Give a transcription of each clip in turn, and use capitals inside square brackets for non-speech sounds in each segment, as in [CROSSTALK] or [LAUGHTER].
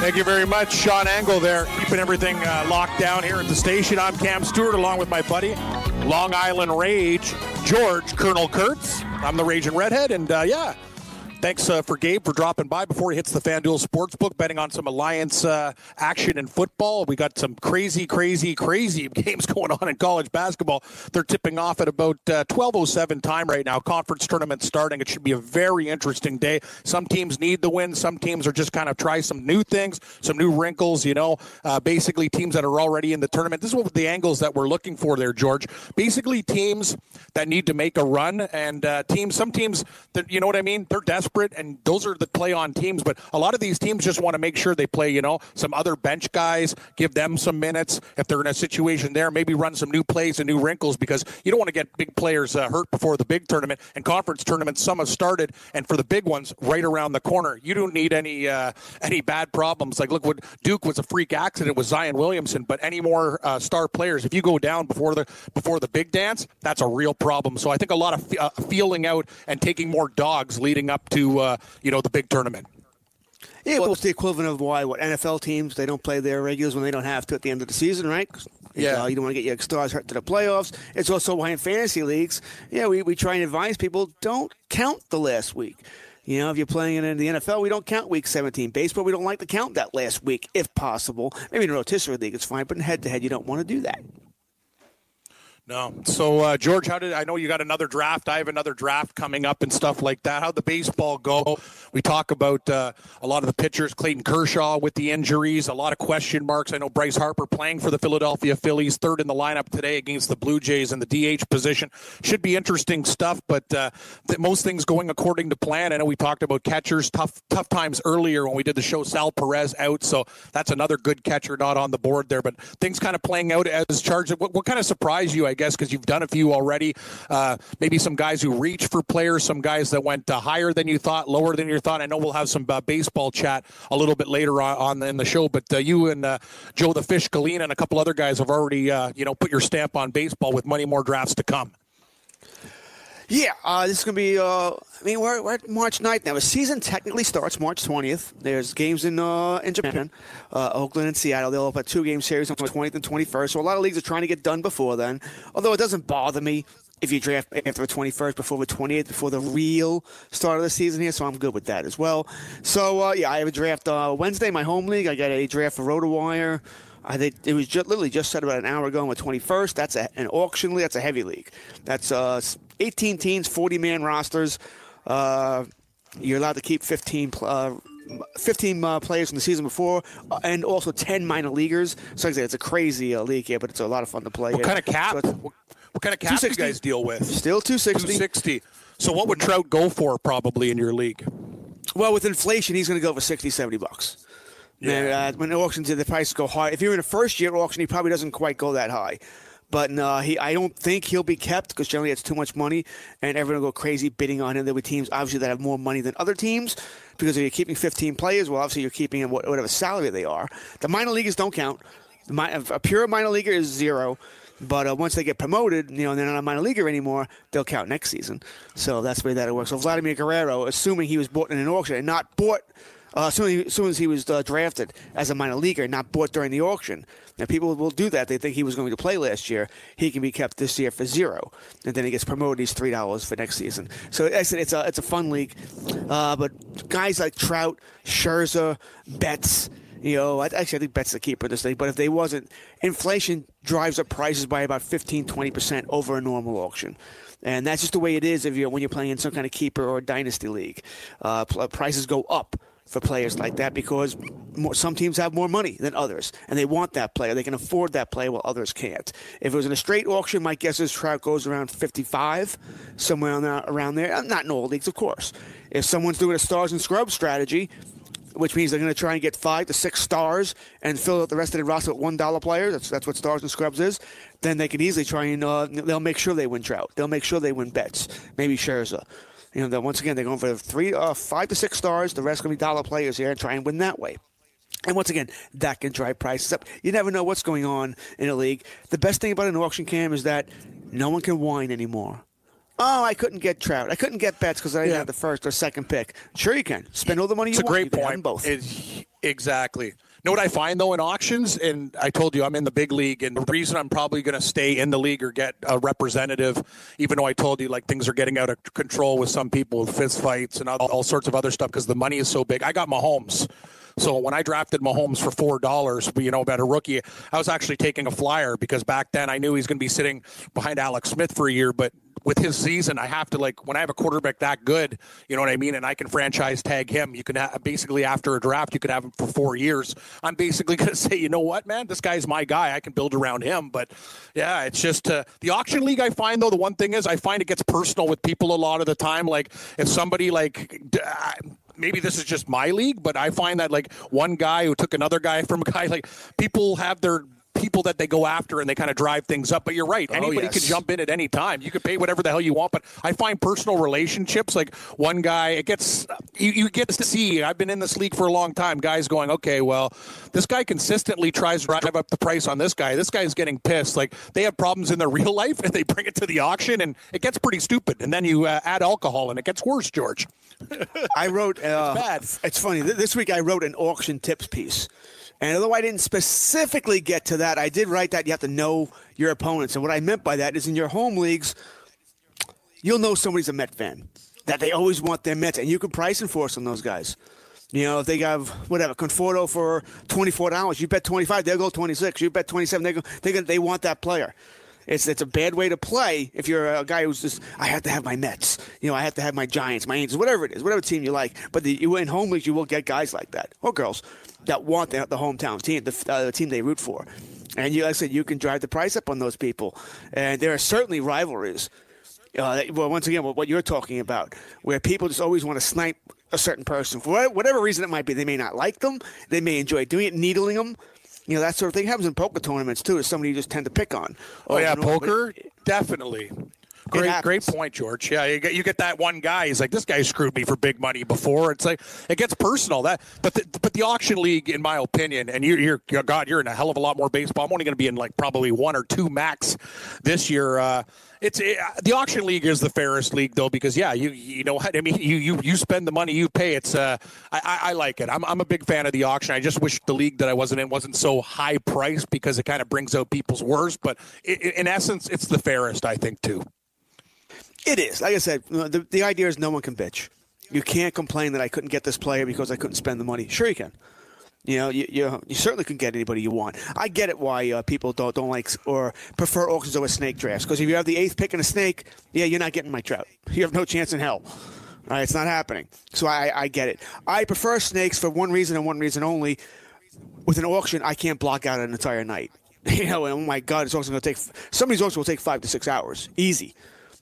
Thank you very much, Sean Angle there, keeping everything uh, locked down here at the station. I'm Cam Stewart, along with my buddy, Long Island Rage, George Colonel Kurtz. I'm the Raging Redhead, and uh, yeah, thanks uh, for Gabe for dropping by before he hits the FanDuel Sportsbook, betting on some Alliance uh, action in football. We got some crazy, crazy, crazy [LAUGHS] games going on in college basketball. They're tipping off at about uh, 12:07 time right now. Conference tournament starting. It should be a very interesting day. Some teams need the win. Some teams are just kind of try some new things, some new wrinkles. You know, uh, basically teams that are already in the tournament. This is what the angles that we're looking for there, George. Basically, teams that need to make a run, and uh, teams. Some teams that you know what I mean. They're desperate, and those are the play on teams. But a lot of these teams just want to make sure they play. You know, some other bench guys, give them some minutes if they're in a situation there. Maybe run some new plays and new wrinkles because you don't want to get big players uh, hurt before the big tournament and conference tournaments. Some have started, and for the big ones, right around the corner. You don't need any uh, any bad problems. Like look, what Duke was a freak accident with Zion Williamson, but any more uh, star players, if you go down before the before the big dance, that's a real problem. So I think a lot of uh, feeling out and taking more dogs leading up to uh, you know the big tournament. Yeah, well, it's the equivalent of why what NFL teams they don't play their regulars when they don't have to at the end of the season, right? Yeah. uh, you don't want to get your stars hurt to the playoffs. It's also why in fantasy leagues, yeah, we, we try and advise people don't count the last week. You know, if you're playing in the NFL, we don't count week 17. Baseball, we don't like to count that last week if possible. Maybe in a rotisserie league, it's fine, but in head to head, you don't want to do that. No. So, uh, George, how did I know you got another draft? I have another draft coming up and stuff like that. How'd the baseball go? We talk about uh, a lot of the pitchers, Clayton Kershaw with the injuries, a lot of question marks. I know Bryce Harper playing for the Philadelphia Phillies, third in the lineup today against the Blue Jays in the DH position. Should be interesting stuff, but uh, th- most things going according to plan. I know we talked about catchers, tough tough times earlier when we did the show. Sal Perez out, so that's another good catcher not on the board there. But things kind of playing out as charged. What, what kind of surprised you, I guess, because you've done a few already? Uh, maybe some guys who reach for players, some guys that went uh, higher than you thought, lower than you thought. I know we'll have some uh, baseball chat a little bit later on, on in the show, but uh, you and uh, Joe the Fish Galena and a couple other guys have already, uh, you know, put your stamp on baseball with many more drafts to come. Yeah, uh, this is going to be. Uh, I mean, we're, we're at March 9th now. The season technically starts March 20th. There's games in uh, in Japan, uh, Oakland and Seattle. They'll have a two game series on the 20th and 21st. So a lot of leagues are trying to get done before then. Although it doesn't bother me if you draft after the 21st, before the 28th, before the real start of the season here. So I'm good with that as well. So uh, yeah, I have a draft uh, Wednesday, my home league. I got a draft for RotoWire. I think it was just, literally just said about an hour ago on the 21st. That's a, an auction league. That's a heavy league. That's uh, 18 teams, 40 man rosters. Uh, you're allowed to keep 15 pl- uh, 15 uh, players from the season before, uh, and also 10 minor leaguers. So like I said, it's a crazy uh, league here, but it's a lot of fun to play. What here. kind of cap? So what, what kind of cap do you guys deal with? Still 260. 260. So what would Trout go for probably in your league? Well, with inflation, he's going to go for 60, 70 bucks. Yeah. Uh, when auctions, the prices go high. If you're in a first year auction, he probably doesn't quite go that high. But he, I don't think he'll be kept because generally it's too much money, and everyone will go crazy bidding on him. There'll be teams obviously that have more money than other teams because if you're keeping 15 players, well, obviously you're keeping whatever salary they are. The minor leaguers don't count. A pure minor leaguer is zero. But uh, once they get promoted, you know, they're not a minor leaguer anymore, they'll count next season. So that's the way that it works. So Vladimir Guerrero, assuming he was bought in an auction and not bought uh, as, soon soon as he was uh, drafted as a minor leaguer, not bought during the auction. Now, people will do that. They think he was going to play last year. He can be kept this year for zero, and then he gets promoted. He's three dollars for next season. So I said it's a it's a fun league, uh, but guys like Trout, Scherzer, Betts. You know, actually, I think Betts the keeper this league. But if they wasn't, inflation drives up prices by about 15, 20 percent over a normal auction. And that's just the way it is if you're when you're playing in some kind of keeper or dynasty league. Uh, prices go up for players like that because more, some teams have more money than others, and they want that player. They can afford that player while others can't. If it was in a straight auction, my guess is Trout goes around 55, somewhere around there. Uh, Not in all leagues, of course. If someone's doing a stars and scrubs strategy, which means they're going to try and get five to six stars and fill out the rest of the roster with one dollar players. That's that's what stars and scrubs is. Then they can easily try and uh, they'll make sure they win Trout. They'll make sure they win Betts. Maybe Scherzer. You know, once again they're going for three, uh, five to six stars. The rest going to be dollar players here and try and win that way. And once again, that can drive prices up. You never know what's going on in a league. The best thing about an auction cam is that no one can whine anymore. Oh, I couldn't get Trout. I couldn't get Betts because I didn't Yeah. have the first or second pick. Sure, you can spend all the money you It's a great point. both. It- exactly. Know what I find though in auctions, and I told you I'm in the big league, and the reason I'm probably going to stay in the league or get a representative, even though I told you like things are getting out of control with some people with fist fights and all, all sorts of other stuff because the money is so big. I got Mahomes. So when I drafted Mahomes for four dollars, you know, about a rookie, I was actually taking a flyer because back then I knew he's going to be sitting behind Alex Smith for a year. But with his season, I have to like when I have a quarterback that good, you know what I mean, and I can franchise tag him. You can ha- basically after a draft, you could have him for four years. I'm basically [LAUGHS] going to say, you know what, man, this guy's my guy. I can build around him. But yeah, it's just uh, the auction league. I find though the one thing is I find it gets personal with people a lot of the time. Like if somebody like. d- I- maybe this is just my league, but I find that like one guy who took another guy from a guy, like people have their people that they go after and they kind of drive things up. But you're right. Anybody yes. can jump in at any time. You can pay whatever the hell you want. But I find personal relationships like one guy, it gets, you, you get to see, I've been in this league for a long time, guys going, okay, well, this guy consistently tries to drive up the price on this guy. This guy's getting pissed. Like they have problems in their [LAUGHS] real life and they bring it to the auction and it gets pretty stupid. And then you uh, add alcohol and it gets worse, George. I wrote. [LAUGHS] Uh, bad. It's funny. This week I wrote an auction tips piece, and although I didn't specifically get to that, I did write that you have to know your opponents. And what I meant by that is in your home leagues, you'll know somebody's a Met fan, that they always want their Mets, and you can price enforce on those guys. You know, if they have whatever Conforto for twenty four dollars, you bet twenty five, they'll go twenty six. You bet twenty seven, they go. They they want that player. It's it's a bad way to play if you're a guy who's just I have to have my Mets. You know, I have to have my Giants, my Angels, whatever it is, whatever team you like. But the, you in home leagues, you will get guys like that or girls that want the, the hometown team, the, uh, the team they root for. And you, like I said, you can drive the price up on those people. And there are certainly rivalries. Uh, well, once again, what you're talking about, where people just always want to snipe a certain person for whatever reason it might be. They may not like them. They may enjoy doing it, needling them. You know that sort of thing happens in poker tournaments too. Is somebody you just tend to pick on. Oh, oh yeah, you know, poker definitely. Great, great point, George. Yeah, you get you get that one guy. He's like, this guy screwed me for big money before. It's like it gets personal. That, but the, but the auction league, in my opinion, and you, you're you're- God, you're in a hell of a lot more baseball. I'm only going to be in like probably one or two max this year. Uh, it's it, the auction league is the fairest league though because yeah, you you know what I mean. You you you spend the money you pay. It's uh, I, I, I like it. I'm I'm a big fan of the auction. I just wish the league that I wasn't in wasn't so high priced because it kind of brings out people's worst. But i i- in essence, it's the fairest, I think, too. It is. Like I said, the, the idea is no one can bitch. You can't complain that I couldn't get this player because I couldn't spend the money. Sure, you can. You know, you, you, you certainly can get anybody you want. I get it why uh, people don't, don't like or prefer auctions over snake drafts. Because if you have the eighth pick in a snake, yeah, you're not getting Mike Trout. You have no chance in hell. All right, it's not happening. So I, I get it. I prefer snakes for one reason and one reason only. With an auction, I can't block out an entire night. [LAUGHS] You know, and oh my God, it's auction going to take somebody's auction will take five to six hours, easy,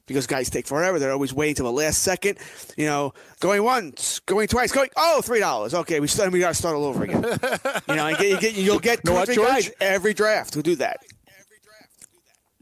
because guys take forever. They're always waiting till the last second. You know, going once, going twice, going oh three dollars. Okay, we start, we got to start all over again. [LAUGHS] you know, and get, you get, you'll get two Know or what, three George? guys every draft who do that.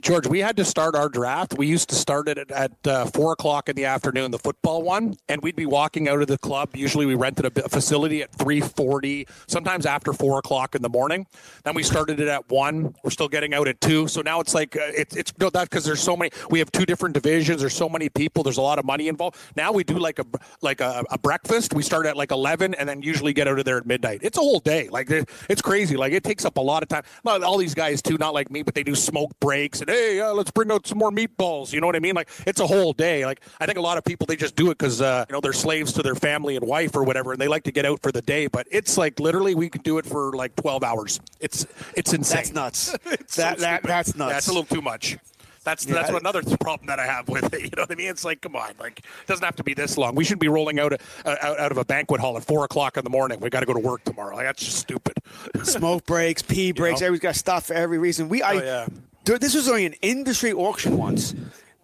George, we had to start our draft. We used to start it at, at uh, four o'clock in the afternoon, the football one, and we'd be walking out of the club. Usually, we rented a, a facility at three forty, sometimes after four o'clock in the morning. Then we started it at one. We're still getting out at two. So now it's like uh, it, it's no that because there's so many. We have two different divisions. There's so many people. There's a lot of money involved. Now we do like a like a, a breakfast. We start at like eleven, and then usually get out of there at midnight. It's a whole day. Like it- it's crazy. Like it takes up a lot of time. Not all these guys too, not like me, but they do smoke breaks and hey, uh, let's bring out some more meatballs. You know what I mean? Like it's a whole day. Like I think a lot of people they just do it because uh, you know they're slaves to their family and wife or whatever, and they like to get out for the day. But it's like literally we can do it for like twelve hours. It's it's insane. That's nuts. [LAUGHS] It's so that, that that's nuts. That's a little too much. That's Yeah, that's I- another problem that I have with it. [LAUGHS] You know what I mean? It's like, come on, like it doesn't have to be this long. We should be rolling out, uh, out out of a banquet hall at four o'clock in the morning. We got to go to work tomorrow. Like, that's just stupid. smoke breaks, pee [LAUGHS] breaks. know? Everybody's got stuff for every reason. We, I, Oh, yeah. This was only an industry auction once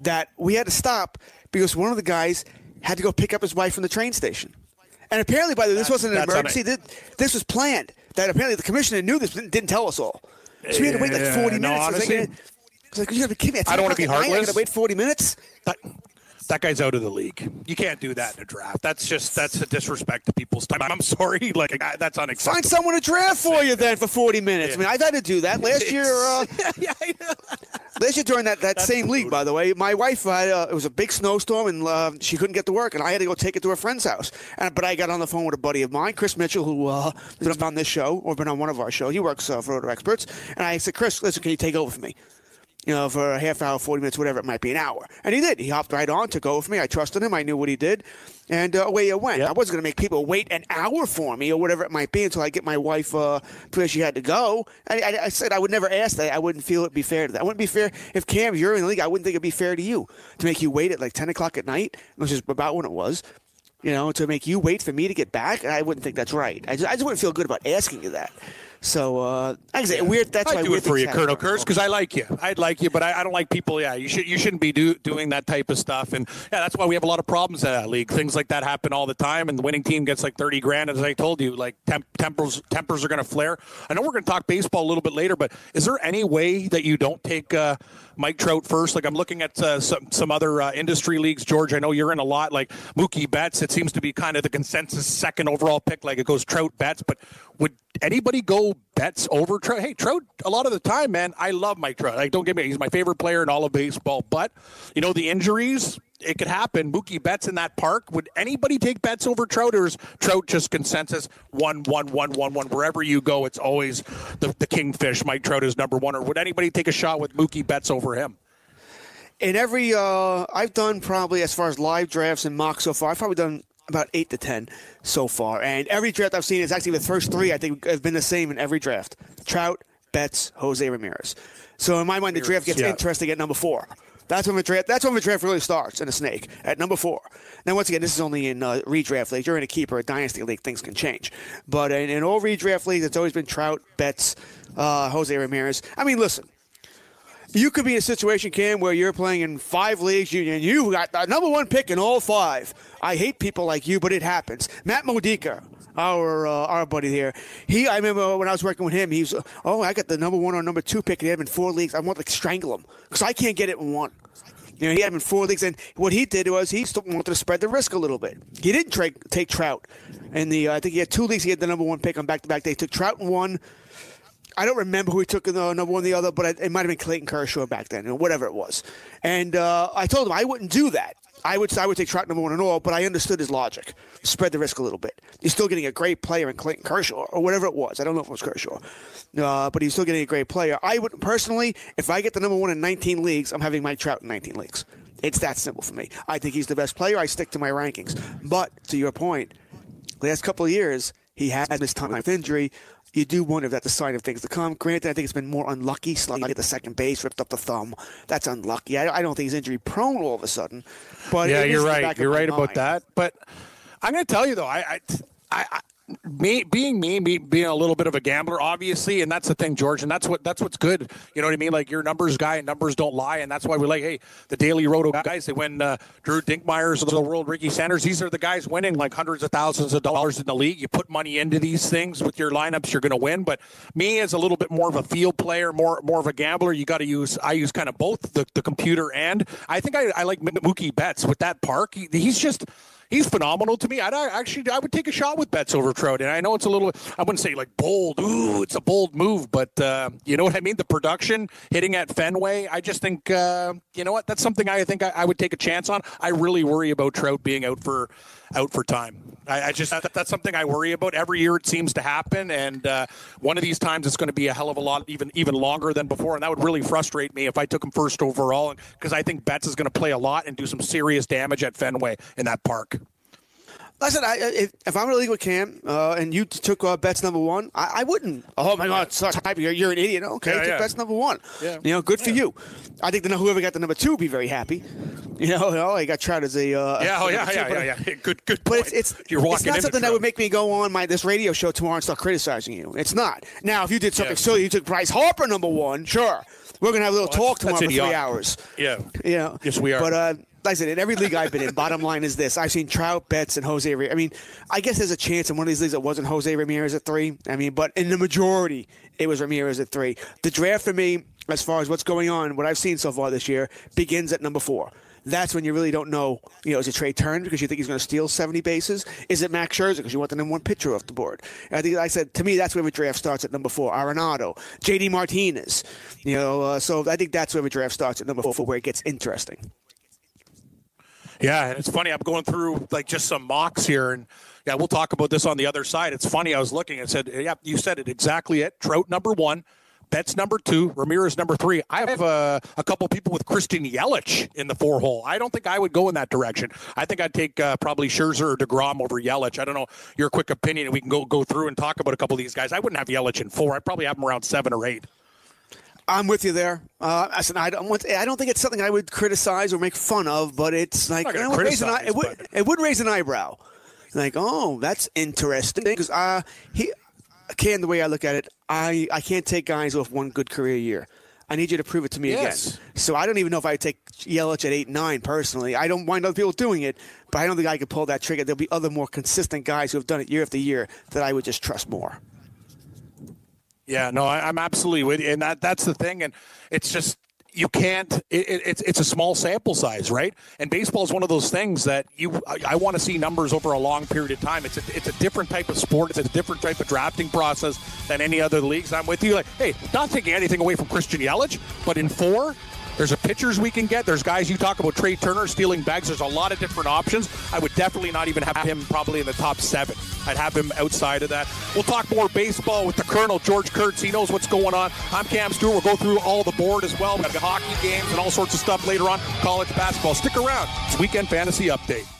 that we had to stop because one of the guys had to go pick up his wife from the train station. And apparently, by the way, this wasn't an emergency. This, this was planned. That apparently the commissioner knew this, but didn't tell us all. So we had to wait like 40 no, minutes. I was honestly- I was like, you have to kidding me. I don't wanna be o'clock at night, I heartless. gotta wait 40 minutes. That, that guy's out of the league. You can't do that in a draft. That's just that's a disrespect to people's time. I'm sorry, [LAUGHS] like I- that's unacceptable. Find someone to draft for you then for 40 minutes. I mean, I've had to do that. [LAUGHS] Last year, uh, [LAUGHS] yeah. Last year during that, that same league, by the way, my wife had uh, it was a big snowstorm and uh, she couldn't get to work, and I had to go take it to a friend's house. And but I got on the phone with a buddy of mine, Chris Mitchell, who uh, has been on this show or been on one of our shows. He works uh, for Roto Experts, and I said, Chris, listen, can you take over for me? You know, for a half hour, forty minutes, whatever it might be, an hour. And he did. He hopped right on, took over for me. I trusted him. I knew what he did, and uh, away it went. I wasn't going to make people wait an hour for me or whatever it might be until I get my wife uh, to where she had to go. I, I, I said I would never ask that. I wouldn't feel it'd be fair to that. I wouldn't be fair if Cam, you're in the league. I wouldn't think it'd be fair to you to make you wait at like ten o'clock at night, which is about when it was. You know, to make you wait for me to get back, I wouldn't think that's right. I just, I just wouldn't feel good about asking you that. So, uh, like I say, weird. That's why I do weird it for you. Colonel Kurtz, because I like you. I'd like you, but I, I don't like people. Yeah, you should you shouldn't be do, doing that type of stuff. And yeah, that's why we have a lot of problems in that league. Things like that happen all the time, and the winning team gets like thirty grand. As I told you, like temp, tempers tempers are going to flare. I know we're going to talk baseball a little bit later, but is there any way that you don't take uh, Mike Trout first? Like I'm looking at uh, some some other uh, industry leagues. George, I know you're in a lot. Like Mookie Betts, it seems to be kind of the consensus second overall pick. Like it goes Trout Betts, but would anybody go Betts over Trout? Hey, Trout, a lot of the time, man, I love Mike Trout. Like, don't get me, he's my favorite player in all of baseball. But you know, the injuries, it could happen. Mookie Betts in that park. Would anybody take Betts over Trout, or is Trout just consensus one, one, one, one, one? Wherever you go, it's always the, the kingfish. Mike Trout is number one. Or would anybody take a shot with Mookie Betts over him? in every uh, I've done probably as far as live drafts and mocks so far, I've probably done about eight to ten so far. And every draft I've seen is actually the first three I think have been the same in every draft: Trout, Betts, Jose Ramirez. So in my mind, the draft gets Yeah. interesting at number four. That's when the draft. That's when the draft really starts in a snake at number four. Now, once again, this is only in uh, redraft leagues. You're in a keeper, a dynasty league, things can change. But in, in all redraft leagues, it's always been Trout, Betts, uh, Jose Ramirez. I mean, listen, you could be in a situation, Cam, where you're playing in five leagues and you got the number one pick in all five. I hate people like you, but it happens. Matt Modica, our uh, our buddy here, he I remember when I was working with him, he was, oh, I got the number one or number two pick, he had him in four leagues. I want to like, strangle him because I can't get it in one. You know, he had him in four leagues, and what he did was he wanted to spread the risk a little bit. He didn't tra- take Trout and the. Uh, I think he had two leagues. He had the number one pick on back to back. They took Trout in one. I don't remember who he took in the number one, the other, but it, might have been Clayton Kershaw back then, or whatever it was. And uh, I told him I wouldn't do that. I would I would take Trout number one and all, but I understood his logic. Spread the risk a little bit. You're still getting a great player in Clayton Kershaw or whatever it was. I don't know if it was Kershaw, uh, but he's still getting a great player. I would personally, if I get the number one in 19 leagues, I'm having Mike Trout in 19 leagues. It's that simple for me. I think he's the best player. I stick to my rankings. But to your point, last couple of years, he had this time with injury. You do wonder if that's a sign of things to come. Granted, I think it's been more unlucky. Sliding at the second base, ripped up the thumb. That's unlucky. I, I don't think he's injury prone all of a sudden. But yeah, you're right. You're right about that. But I'm going to tell you though, I, I, I me being me, me being a little bit of a gambler, obviously, and that's the thing, George, and that's what that's what's good. You know what I mean? Like you're numbers guy, and numbers don't lie, and that's why we're like, hey, the Daily Roto guys. They win uh, Drew Dinkmeyer's of the world, Ricky Sanders. These are the guys winning like hundreds of thousands of dollars in the league. You put money into these things with your lineups, you're going to win. But me as a little bit more of a field player, more more of a gambler, you got to use. I use kind of both the, the computer and I think I, I like Mookie Betts with that park. He, he's just he's phenomenal to me. I'd I actually I would take a shot with Betts over Trout, and I know it's a little I wouldn't say like bold. Ooh, it's a bold move, but uh, you know what I mean. The production hitting at Fenway, I just think uh, you know what that's something I think I, I, would take a chance on. I really worry about Trout being out for out for time. I, I just that, that's something I worry about every year. It seems to happen, and uh, one of these times it's going to be a hell of a lot, even even longer than before, and that would really frustrate me if I took him first overall, because I think Betts is going to play a lot and do some serious damage at Fenway in that park. Listen, I, if, if I'm in a league with Cam uh, and you took uh, Betts number one, I, I wouldn't. Oh my God. You're, you're an idiot. Okay, Yeah, yeah. Betts number one. Yeah. You know, good for you. I think that whoever got the number two would be very happy. You know, [LAUGHS] oh, I got Trout as a uh, Yeah, oh yeah, two, yeah, but- yeah, yeah. Good, good. But point. it's it's, you're it's not something that would make me go on my this radio show tomorrow and start criticizing you. It's not. Now, if you did something Yeah. silly, you took Bryce Harper number one, sure. We're gonna have a little Well, talk tomorrow for three hours. Yeah. You know. Yes, we are. But uh, like I said, in every league I've been in, bottom line is this: I've seen Trout, Betts, and Jose. Ra- I mean, I guess there's a chance in one of these leagues it wasn't Jose Ramirez at three. I mean, but in the majority, it was Ramirez at three. The draft for me, as far as what's going on, what I've seen so far this year, begins at number four. That's when you really don't know. You know, is it Trey Turner because you think he's going to steal 70 bases? Is it Max Scherzer because you want the number one pitcher off the board? And I think, like I said, to me, that's where the draft starts at number four. Arenado, J.D. Martinez. You know, uh, so I think that's where the draft starts at number four, where it gets interesting. Yeah, and it's funny. I'm going through like just some mocks here, and yeah, we'll talk about this on the other side. It's funny. I was looking and said, "Yeah, you said it exactly. It Trout number one, Betts number two, Ramirez number three. I have uh, a couple people with Christian Yelich in the four hole. I don't think I would go in that direction. I think I'd take uh, probably Scherzer or Degrom over Yelich. I don't know your quick opinion, we can go go through and talk about a couple of these guys. I wouldn't have Yelich in four. I'd probably have him around seven or eight. I'm with you there. Uh, I said I don't. I don't think it's something I would criticize or make fun of, but it's like not you know, it, raise an eye- it would it would raise an eyebrow. Like, oh, that's interesting. Because uh, he, Cam, the way I look at it, I I can't take guys off one good career year. I need you to prove it to me Yes. again. So I don't even know if I would take Yelich at eight nine personally. I don't mind other people doing it, but I don't think I could pull that trigger. There'll be other more consistent guys who have done it year after year that I would just trust more. Yeah, no, I, I'm absolutely with you, and that that's the thing, and it's just you can't. It, it, it's it's a small sample size, right? And baseball is one of those things that you. I, I want to see numbers over a long period of time. It's a it's a different type of sport. It's a different type of drafting process than any other leagues. I'm with you. Like, hey, not taking anything away from Christian Yelich, but in four. There's a pitchers we can get. There's guys you talk about Trey Turner stealing bags. There's a lot of different options. I would definitely not even have ah. him probably in the top seven. I'd have him outside of that. We'll talk more baseball with the Colonel George Kurtz. He knows what's going on. I'm Cam Stewart. We'll go through all the board as well. We've got hockey games and all sorts of stuff later on. College basketball. Stick around. It's Weekend Fantasy Update.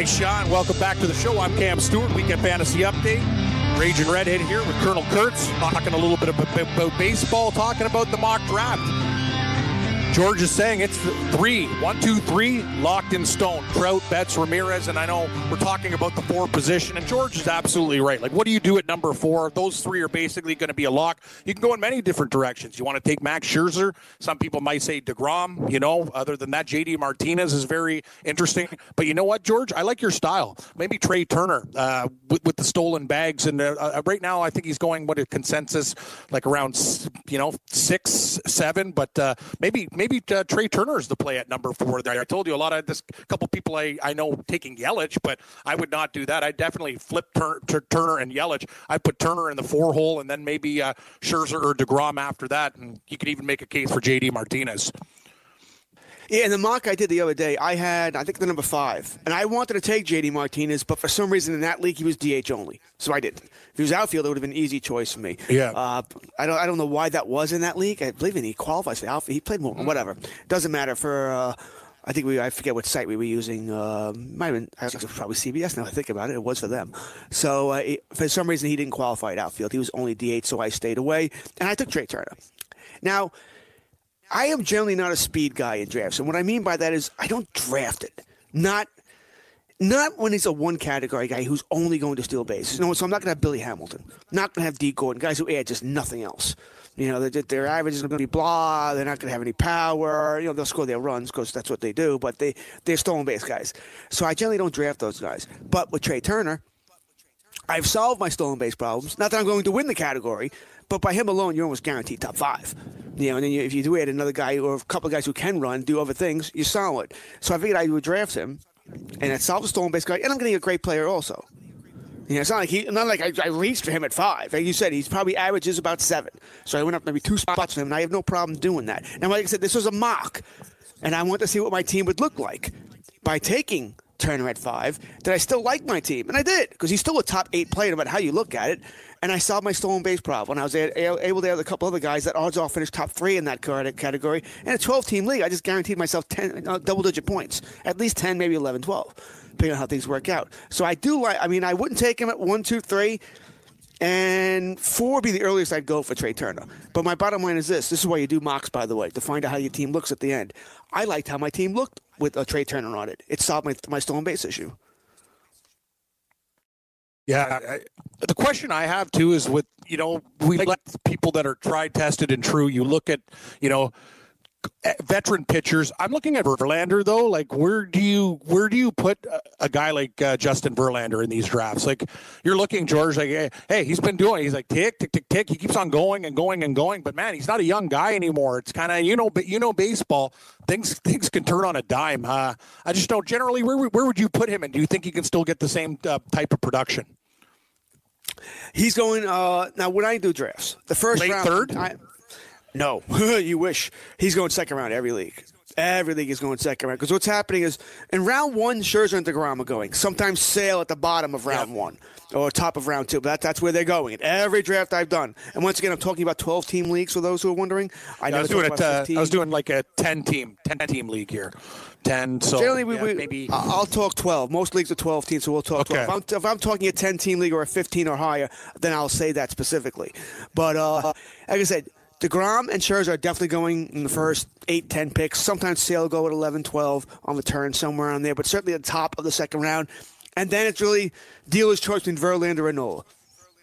Thanks, Sean. Welcome back to the show. I'm Cam Stewart, Weekend Fantasy Update. Raging Redhead here with Colonel Kurtz, talking a little bit about, baseball, talking about the mock draft. George is saying it's three, one, two, three, locked in stone. Trout, Betts, Ramirez, and I know we're talking about the four position, and George is absolutely right. Like, what do you do at number four? Those three are basically going to be a lock. You can go in many different directions. You want to take Max Scherzer. Some people might say DeGrom, you know. Other than that, JD Martinez is very interesting. But you know what, George? I like your style. Maybe Trey Turner uh, with, with the stolen bags. And uh, uh, right now, I think he's going, what a consensus, like around, you know, six, seven. But uh, maybe maybe uh, Trey Turner is the play at number four there. I told you a lot of this. Couple people I, I know taking Yelich, but I would not do that. I definitely flip Tur- Tur- Turner and Yelich. I put Turner in the four hole, and then maybe uh, Scherzer or Degrom after that, and you could even make a case for JD Martinez. Yeah, in the mock I did the other day, I had I think the number five, and I wanted to take J.D. Martinez, but for some reason in that league he was DH only, so I didn't. If he was outfield, it would have been an easy choice for me. Yeah. Uh, I don't I don't know why that was in that league. I believe in he qualifies for outfield. He played more. Whatever, doesn't matter for. Uh, I think we I forget what site we were using. Uh, might have been I think it was probably CBS. Now I think about it, it was for them. So uh, it- for some reason he didn't qualify at outfield. He was only DH, so I stayed away, and I took Trey Turner. Now. I am generally not a speed guy in drafts, and what I mean by that is I don't draft it. Not not when he's a one category guy who's only going to steal bases. You know, so I'm not going to have Billy Hamilton. Not going to have Dee Gordon, guys who add just nothing else. You know, their, their average is going to be blah. They're not going to have any power. You know, they'll score their runs because that's what they do. But they they're stolen base guys. So I generally don't draft those guys. But with Trey Turner, I've solved my stolen base problems. Not that I'm going to win the category, but by him alone, you're almost guaranteed top five. You know, and then you, if you do add another guy or a couple of guys who can run, do other things, you're solid. So I figured I would draft him, and it solves the stolen base guy, and I'm getting a great player also. You know, it's not like he, not like I, I reached for him at five. Like you said, he's probably averages about seven. So I went up maybe two spots for him, and I have no problem doing that. Now, like I said, this was a mock, and I want to see what my team would look like by taking Turner at five. Did I still like my team? And I did, because he's still a top eight player, no matter how you look at it. And I solved my stolen base problem. I was able to add a couple other guys that odds all finished top three in that category. In a 12 team league, I just guaranteed myself 10 uh, double digit points, at least 10, maybe 11, 12, depending on how things work out. So I do like, I mean, I wouldn't take him at one, two, three. And four be the earliest I'd go for Trey Turner. But my bottom line is this: this is why you do mocks, by the way, to find out how your team looks at the end. I liked how my team looked with a Trey Turner on it. It solved my, my stolen base issue. Yeah. I, the question I have too is with you know we let people that are tried, tested, and true. You look at you know veteran pitchers. I'm looking at Verlander though. Like, where do you where do you put a, a guy like uh, Justin Verlander in these drafts? Like, you're looking George. Like, hey, hey, he's been doing. He's like tick tick tick tick. He keeps on going and going and going. But man, he's not a young guy anymore. It's kind of you know, but you know, baseball things things can turn on a dime. Uh, I just don't generally. Where where would you put him? And do you think he can still get the same uh, type of production? He's going uh, now. When I do drafts, the first Late round, third? I, no, [LAUGHS] you wish. He's going second round every league. Every league is going second round because what's happening is in round one, Scherzer and Degrom are going. Sometimes Sale at the bottom of round one or top of round two. But that, that's where they're going in every draft I've done. And once again, I'm talking about 12 team leagues for those who are wondering. I, I was doing it. Uh, I was doing like a ten team, ten team league here. Ten. So Generally, we, yeah, we, maybe. I'll talk 12. Most leagues are 12 teams, so we'll talk Okay. 12. If I'm, if I'm talking a 10 team league or a 15 or higher, then I'll say that specifically. But uh, like I said, DeGrom and Scherzer are definitely going in the first 8, 10 picks. Sometimes Sale will go at 11, 12 on the turn, somewhere on there, but certainly at the top of the second round. And then it's really dealer's choice between Verlander and Nola.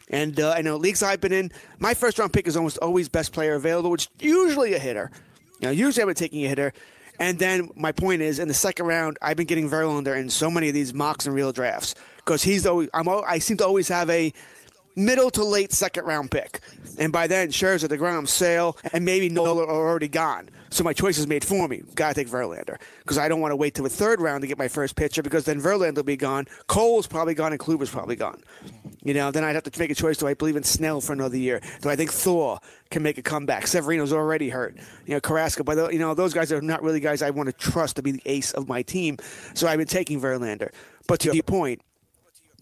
And uh, I know leagues I've been in, my first round pick is almost always best player available, which usually a hitter. You know, usually been taking a hitter. And then my point is, in the second round, I've been getting Verlander in so many of these mocks and real drafts because he's always I'm I seem to always have a middle to late second round pick, and by then Scherzer, Degrom, Sale, and maybe Nola are already gone. So my choice is made for me. Got to take Verlander because I don't want to wait till the third round to get my first pitcher because then Verlander will be gone, Cole's probably gone, and Kluber's probably gone. You know, then I'd have to make a choice. Do I believe in Snell for another year? Do I think Thor can make a comeback? Severino's already hurt. You know, Carrasco. But you know, those guys are not really guys I want to trust to be the ace of my team. So I've been taking Verlander. But to your point,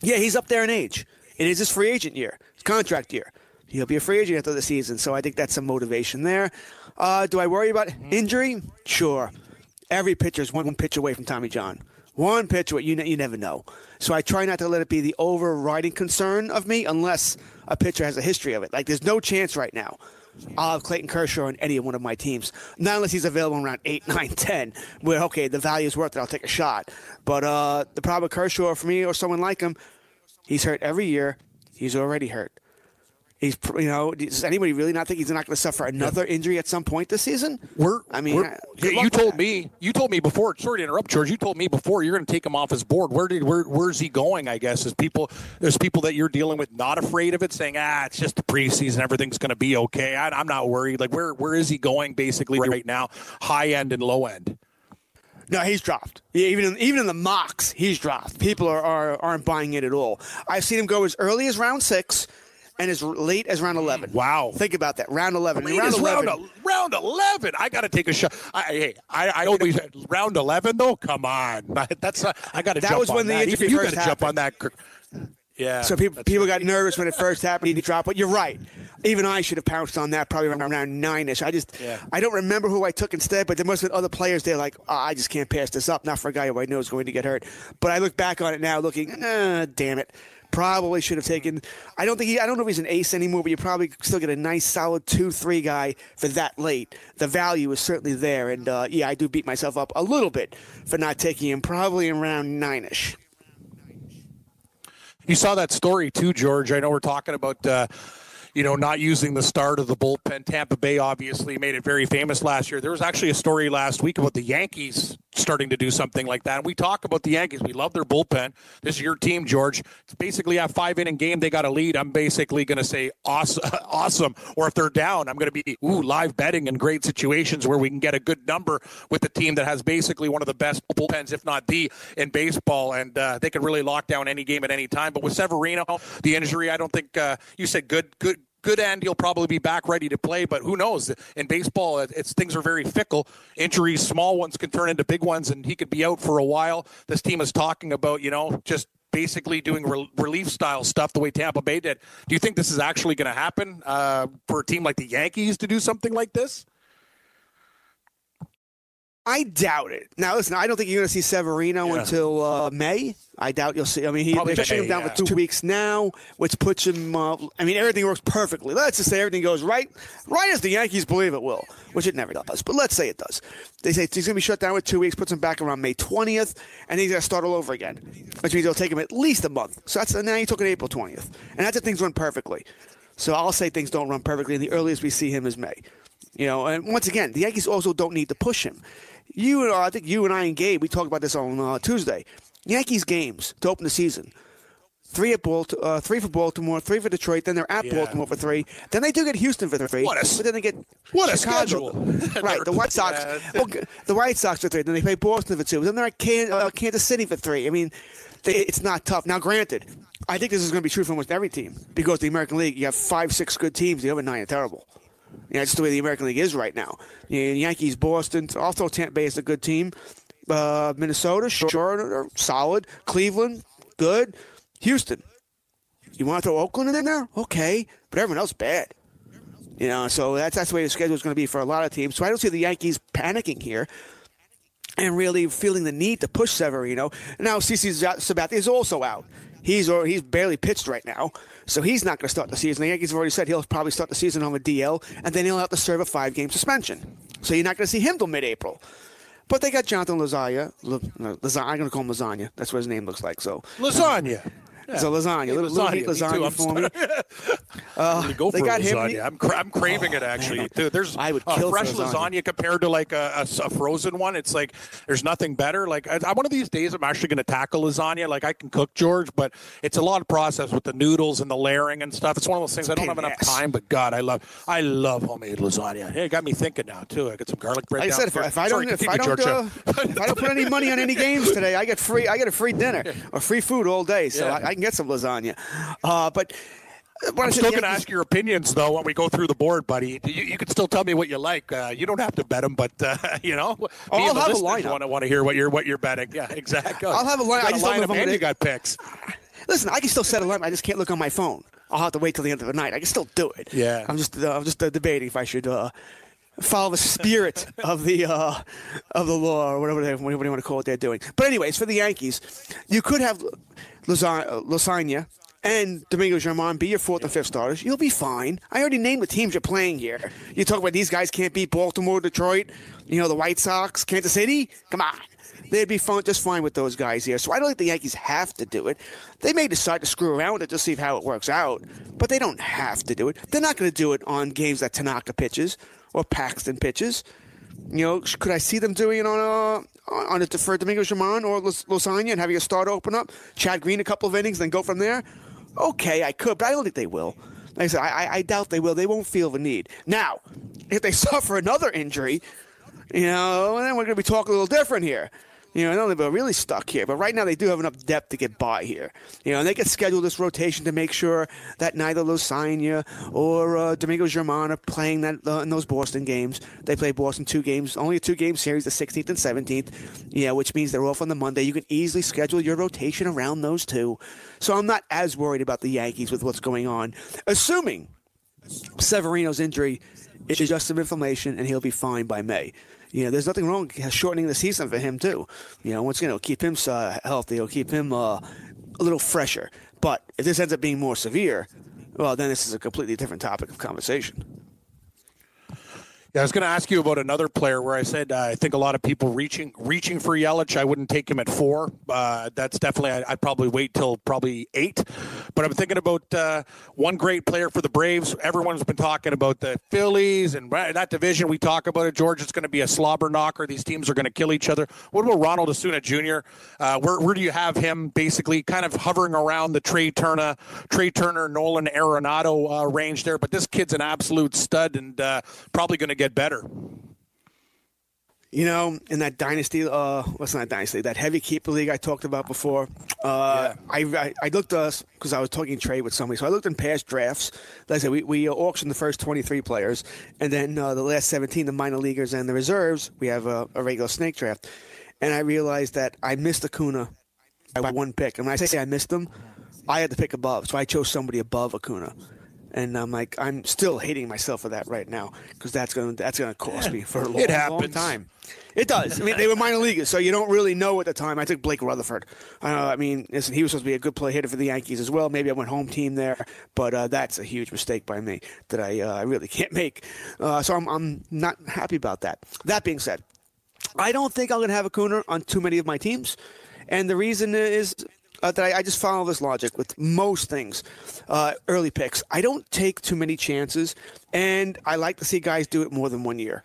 yeah, he's up there in age. It is his free agent year, his contract year. He'll be a free agent after the season, so I think that's some motivation there. Uh, do I worry about injury? Sure. Every pitcher is one pitch away from Tommy John. One pitch away. You, ne- you never know. So I try not to let it be the overriding concern of me unless a pitcher has a history of it. Like, there's no chance right now. I'll have Clayton Kershaw on any one of my teams. Not unless he's available in around 8, [LAUGHS] 9, 10, where, okay, the value is worth it. I'll take a shot. But uh, the problem with Kershaw for me or someone like him, he's hurt every year. He's already hurt. He's, you know, does anybody really not think he's not going to suffer another injury at some point this season? We're, I mean, we're- you told that. me, you told me before. Sorry to interrupt, George. You told me before you're going to take him off his board. Where did, where, where's he going? I guess is people. There's people that you're dealing with not afraid of it, saying, ah, it's just the preseason, everything's going to be okay. I, I'm not worried. Like, where, where is he going? Basically, right now, high end and low end. No, he's dropped. Yeah, even in, even in the mocks, he's dropped. People are, are aren't buying it at all. I've seen him go as early as round six, and as late as round eleven. Wow. Think about that. Round eleven. In Late round eleven. round, round 11. I got to take a shot. I, hey, I, I always round 11 though. Come on, [LAUGHS] that's not, I got to. That was when the Even you first gotta jump on that. Yeah. So people people got nervous when it first happened. He dropped, but you're right. Even I should have pounced on that probably around, around nine-ish. I just Yeah. I don't remember who I took instead, but there must have been other players there like oh, I just can't pass this up. Not for a guy who I know is going to get hurt. But I look back on it now, looking, uh, damn it. Probably should have taken. I don't think he. I don't know if he's an ace anymore, but you probably still get a nice, solid two-three guy for that late. The value is certainly there, and uh, yeah, I do beat myself up a little bit for not taking him. Probably around nine-ish. You saw that story too, George. I know we're talking about, uh, you know, not using the start of the bullpen. Tampa Bay obviously made it very famous last year. There was actually a story last week about the Yankees starting to do something like that. And we talk about the Yankees. We love their bullpen. This is your team, George. It's basically a five inning game. They got a lead. I'm basically going to say awesome, [LAUGHS] awesome. Or if they're down, I'm going to be ooh live betting in great situations where we can get a good number with the team that has basically one of the best bullpens, if not the, in baseball, and uh, they can really lock down any game at any time. But with Severino, the injury, I don't think uh, you said good, good. Good end, he'll probably be back ready to play, but who knows? In baseball, it's things are very fickle. Injuries, small ones can turn into big ones, and he could be out for a while. This team is talking about, you know, just basically doing rel- relief style stuff the way Tampa Bay did. Do you think this is actually going to happen uh, for a team like the Yankees to do something like this? I doubt it. Now, listen, I don't think you're going to see Severino Yeah. until uh, May. I doubt you'll see. I mean, he, Probably they're pushing him down yeah. for two weeks now, which puts him. Uh, I mean, everything works perfectly. Let's just say everything goes right, right as the Yankees believe it will, which it never does. But let's say it does. They say he's going to be shut down with two weeks, puts him back around May 20th, and he's going to start all over again, which means it'll take him at least a month. So that's now you took it April 20th, and that's if things run perfectly. So I'll say things don't run perfectly, and the earliest we see him is May. You know, and once again, the Yankees also don't need to push him. You and uh, I think you and I and Gabe, we talked about this on uh, Tuesday. Yankees games to open the season. Three at Balt- uh, three for Baltimore, three for Detroit. Then they're at Yeah. Baltimore for three. Then they do get Houston for three. What a but then they get what a Chicago. schedule. [LAUGHS] [LAUGHS] right, the White [LAUGHS] Sox. The White Sox for three. Then they play Boston for two. Then they're at Can- uh, Kansas City for three. I mean, they, it's not tough. Now, granted, I think this is going to be true for almost every team because the American League, you have five, six good teams. The other nine are terrible. Yeah, that's the way the American League is right now. Yeah, Yankees, Boston, also Tampa Bay is a good team. Uh, Minnesota, sure, solid. Cleveland, good. Houston, you want to throw Oakland in there? Okay, but everyone else bad. You know, so that's that's the way the schedule is going to be for a lot of teams. So I don't see the Yankees panicking here and really feeling the need to push Severino. Now, CC Sabathia is also out. He's or he's barely pitched right now, so he's not going to start the season. The Yankees have already said he'll probably start the season on a DL, and then he'll have to serve a five-game suspension. So you're not going to see him till mid-April. But they got Jonathan Lasagna. Lasagna I'm going to call him Lasagna. That's what his name looks like. So, Lasagna. So lasagna, little, little lasagna too. I'm for me. [LAUGHS] Uh, go they for got him- lasagna. I'm, cra- I'm craving it actually. Dude, there's I would kill fresh lasagna. lasagna. compared to like a, a a frozen one. It's like there's nothing better. Like I, one of these days, I'm actually going to tackle lasagna. Like I can cook George, but it's a lot of process with the noodles and the layering and stuff. It's one of those things I don't have enough ass. time. But God, I love I love homemade lasagna. Hey, it got me thinking now too. I got some garlic bread. Like I said, if, I- if I don't, Sorry, if I don't, uh, if I don't put any money on any games today, I get free. I get a free dinner [LAUGHS] or free food all day, so Yeah. I, I can get some lasagna. Uh, but uh, I'm still going to ask your opinions, though, when we go through the board, buddy. You, you can still tell me what you like. Uh, you don't have to bet them, but uh, [LAUGHS] you know, me I'll have a lineup. Want to want to hear what you're what you're betting? Yeah, exactly. I'll have a line- I just don't know if lineup I'm and you got picks. Listen, I can still set a line. I just can't look on my phone. I'll have to wait till the end of the night. I can still do it. Yeah. I'm just uh, I'm just uh, debating if I should uh, follow the spirit of the uh, of the law or whatever they, whatever you want to call it they're doing. But anyways, for the Yankees, you could have uh, lasagna and Domingo German be your fourth and fifth starters, you'll be fine. I already named the teams you're playing here. You talk about these guys can't beat Baltimore, Detroit, you know, the White Sox, Kansas City. Come on. They'd be fine, just fine with those guys here. So I don't think the Yankees have to do it. They may decide to screw around with it to see how it works out, but they don't have to do it. They're not going to do it on games that Tanaka pitches or Paxton pitches. You know, could I see them doing it on uh, a on a for Domingo German or Losanya and having a start open up, Chad Green a couple of innings, then go from there? Okay, I could, but I don't think they will. Like I said, I- I doubt they will. They won't feel the need. Now, if they [LAUGHS] suffer another injury, you know, then we're going to be talking a little different here. You know, i know they're really stuck here. But right now, they do have enough depth to get by here. You know, and they can schedule this rotation to make sure that neither Losanya or uh, Domingo German are playing that uh, in those Boston games. They play Boston two games, only a two game series, the 16th and 17th. Yeah, which means they're off on the Monday. You can easily schedule your rotation around those two. So I'm not as worried about the Yankees with what's going on, assuming Severino's injury is just some inflammation, and he'll be fine by May. You know, there's nothing wrong shortening the season for him too. You know, once again, it'll keep him uh, healthy. It'll keep him uh, a little fresher. But if this ends up being more severe, well, then this is a completely different topic of conversation. Yeah, I was going to ask you about another player where I said uh, I think a lot of people reaching reaching for Yelich. I wouldn't take him at four. Uh, that's definitely I, I'd probably wait till probably eight. But I'm thinking about uh, one great player for the Braves. Everyone's been talking about the Phillies and that division. We talk about it. George, it's going to be a slobber knocker. These teams are going to kill each other. What about Ronald Acuna Jr.? Uh, where where do you have him? Basically, kind of hovering around the Trey Turner, Trey Turner, Nolan Arenado uh, range there. But this kid's an absolute stud and uh, probably going to get better. You know, in that dynasty, uh, what's not dynasty? That heavy keeper league I talked about before. Uh, I, I I looked us because I was talking trade with somebody, so I looked in past drafts. Like I said, we we auctioned the first twenty three players, and then uh, the last seventeen, the minor leaguers and the reserves. We have a, a regular snake draft, and I realized that I missed Acuna by one pick. And when I say I missed him, I had to pick above, so I chose somebody above Acuna. And I'm like, I'm still hating myself for that right now because that's gonna that's gonna cost me for a long, It long time. It does. I mean, they were minor leaguers, so you don't really know at the time. I took Blake Rutherford. Uh, I mean, listen, he was supposed to be a good play hitter for the Yankees as well. Maybe I went home team there, but uh, that's a huge mistake by me that I uh, I really [LAUGHS] can't make. Uh, so I'm I'm not happy about that. That being said, I don't think I'm going to have Acuna on too many of my teams, and the reason is uh, that I, I just follow this logic with most things. Uh, early picks, I don't take too many chances, and I like to see guys do it more than one year.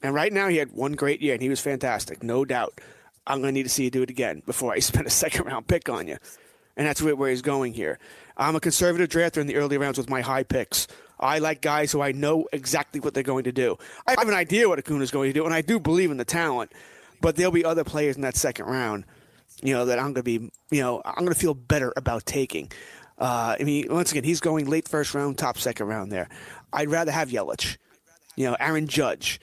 And right now, he had one great year, and he was fantastic, no doubt. I'm going to need to see you do it again before I [LAUGHS] spend a second round pick on you. And that's where, where he's going here. I'm a conservative drafter in the early rounds with my high picks. I like guys who I know exactly what they're going to do. I have an idea what Acuna's going to do, and I do believe in the talent. But there'll be other players in that second round, you know, that I'm going to be, you know, I'm going to feel better about taking. Uh, I mean, once again, he's going late first round, top second round there. I'd rather have Yelich, you know, Aaron Judge,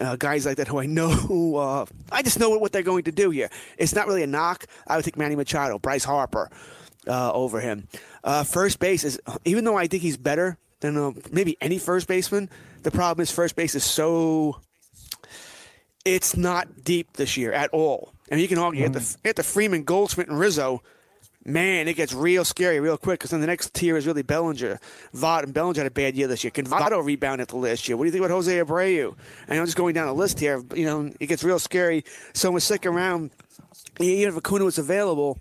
uh, guys like that who I know, uh, I just know what they're going to do here. It's not really a knock. I would think Manny Machado, Bryce Harper uh, over him. Uh, first base is, even though I think he's better than uh, maybe any first baseman, the problem is first base is so. It's not deep this year at all. I mean, you can argue at the mm. at the Freeman, Goldschmidt, and Rizzo. Man, it gets real scary real quick because then the next tier is really Bellinger. Votto and Bellinger had a bad year this year. Can Votto rebound at the last year? What do you think about Jose Abreu? And I'm just going down the list here. You know, it gets real scary. So in the second round, even if Acuna was available,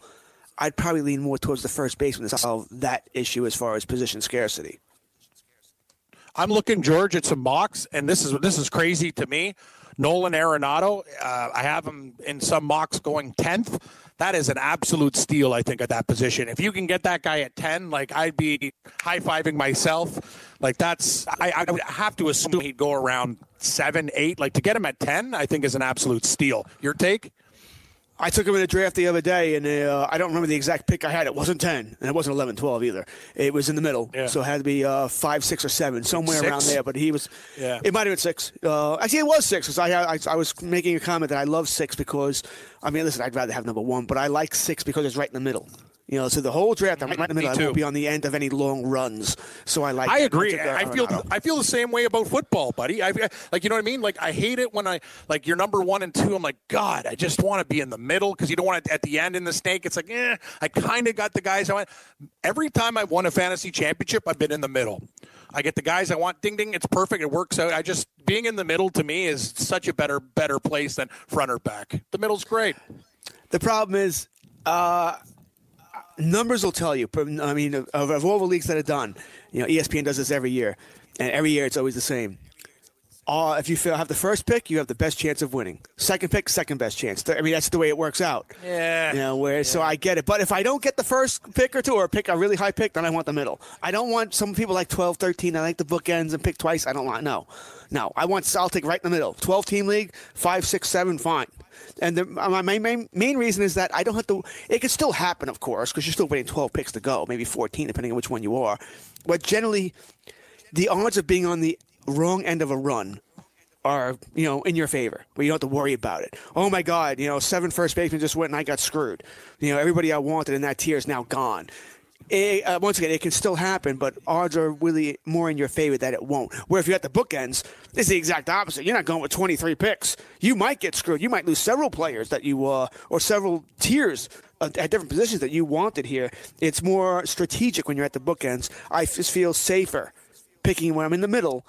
I'd probably lean more towards the first baseman to solve that issue as far as position scarcity. I'm looking, George, at some mocks, and this is this is crazy to me. Nolan Arenado, uh, I have him in some mocks going tenth. That is an absolute steal, I think, at that position. If you can get that guy at ten, like I'd be high fiving myself. Like that's, I, I would have to assume he'd go around seven, eight. Like to get him at ten, I think is an absolute steal. Your take? I took him in a draft the other day, and uh, I don't remember the exact pick I had. It wasn't 10, and it wasn't 11, 12 either. It was in the middle. Yeah. So it had to be uh, 5, 6, or 7, somewhere around there. But he was, Yeah. it might have been 6. Uh, actually, it was 6 because I, I, I was making a comment that I love 6 because, I mean, listen, I'd rather have number 1, but I like 6 because it's right in the middle. You know, so the whole draft, I'm right in the middle. I won't be on the end of any long runs. So I like. I agree. uh, I feel Arenado. I feel the same way about football, buddy. I like you know what I mean. Like I hate it when I like you're number one and two. I'm like God. I just want to be in the middle because you don't want it at the end in the snake. It's like eh. I kind of got the guys I want. Every time I've won a fantasy championship, I've been in the middle. I get the guys I want. Ding ding. It's perfect. It works out. I just being in the middle to me is such a better better place than front or back. The middle's great. The problem is, uh, numbers will tell you. I mean, of, of all the leagues that are done, you know, ESPN does this every year, and every year it's always the same. Uh, if you feel, have the first pick, you have the best chance of winning. Second pick, second best chance. I mean, that's the way it works out. Yeah. You know, where so I get it. But if I don't get the first pick or two, or pick a really high pick, then I want the middle. I don't want some people like 12, 13. I like the bookends and pick twice. I don't want no, no. I want I'll take right in the middle. 12 team league, five, six, seven, fine. And the, my main, main main reason is that I don't have to. It could still happen, of course, because you're still waiting 12 picks to go, maybe 14, depending on which one you are. But generally, the odds of being on the wrong end of a run are you know in your favor, where you don't have to worry about it. Oh my God, you know seven first basemen just went and I got screwed. You know everybody I wanted in that tier is now gone. It, uh, once again, it can still happen, but odds are really more in your favor that it won't. Where if you're at the bookends, it's the exact opposite. You're not going with 23 picks. You might get screwed. You might lose several players that you uh, or several tiers uh, at different positions that you wanted here. It's more strategic when you're at the bookends. I just feel safer picking when I'm in the middle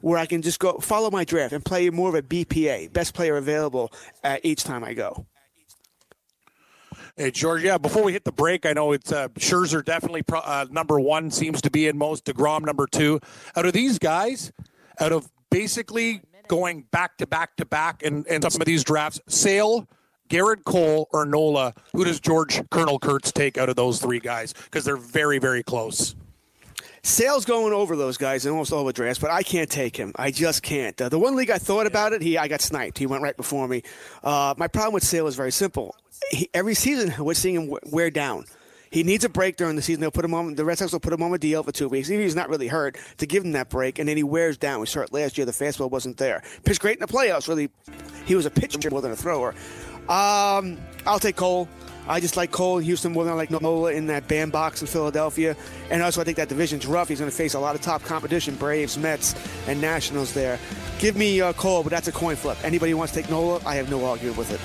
where I can just go follow my draft and play more of a BPA, best player available, uh, each time I go. Hey, George, yeah, before we hit the break, I know it's uh, Scherzer definitely pro- uh, number one, seems to be in most, DeGrom number two. Out of these guys, out of basically going back to back to back in, in some of these drafts, Sale, Gerrit Cole, or Nola, who does George Colonel Kurtz take out of those three guys? Because they're very, very close. Sale's going over those guys in almost all the drafts, but I can't take him. I just can't. Uh, the one league I thought about it, he I got sniped. He went right before me. Uh, my problem with Sale is very simple. He, every season, we're seeing him wear down. He needs a break during the season. They'll put him on. The Red Sox will put him on a deal for two weeks. Even if he's not really hurt, to give him that break, and then he wears down. We saw it last year. The fastball wasn't there. Pitched great in the playoffs. Really, he was a pitcher more than a thrower. Um, I'll take Cole. I just like Cole in Houston more than I like Nola in that bandbox in Philadelphia. And also, I think that division's rough. He's going to face a lot of top competition Braves, Mets, and Nationals there. Give me uh, Cole, but that's a coin flip. Anybody wants to take Nola, I have no argument with it.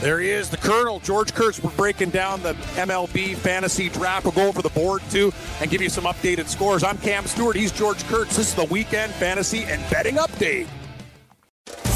There he is, the Colonel, George Kurtz. We're breaking down the MLB fantasy draft. We'll go over the board too and give you some updated scores. I'm Cam Stewart. He's George Kurtz. This is the weekend fantasy and betting update.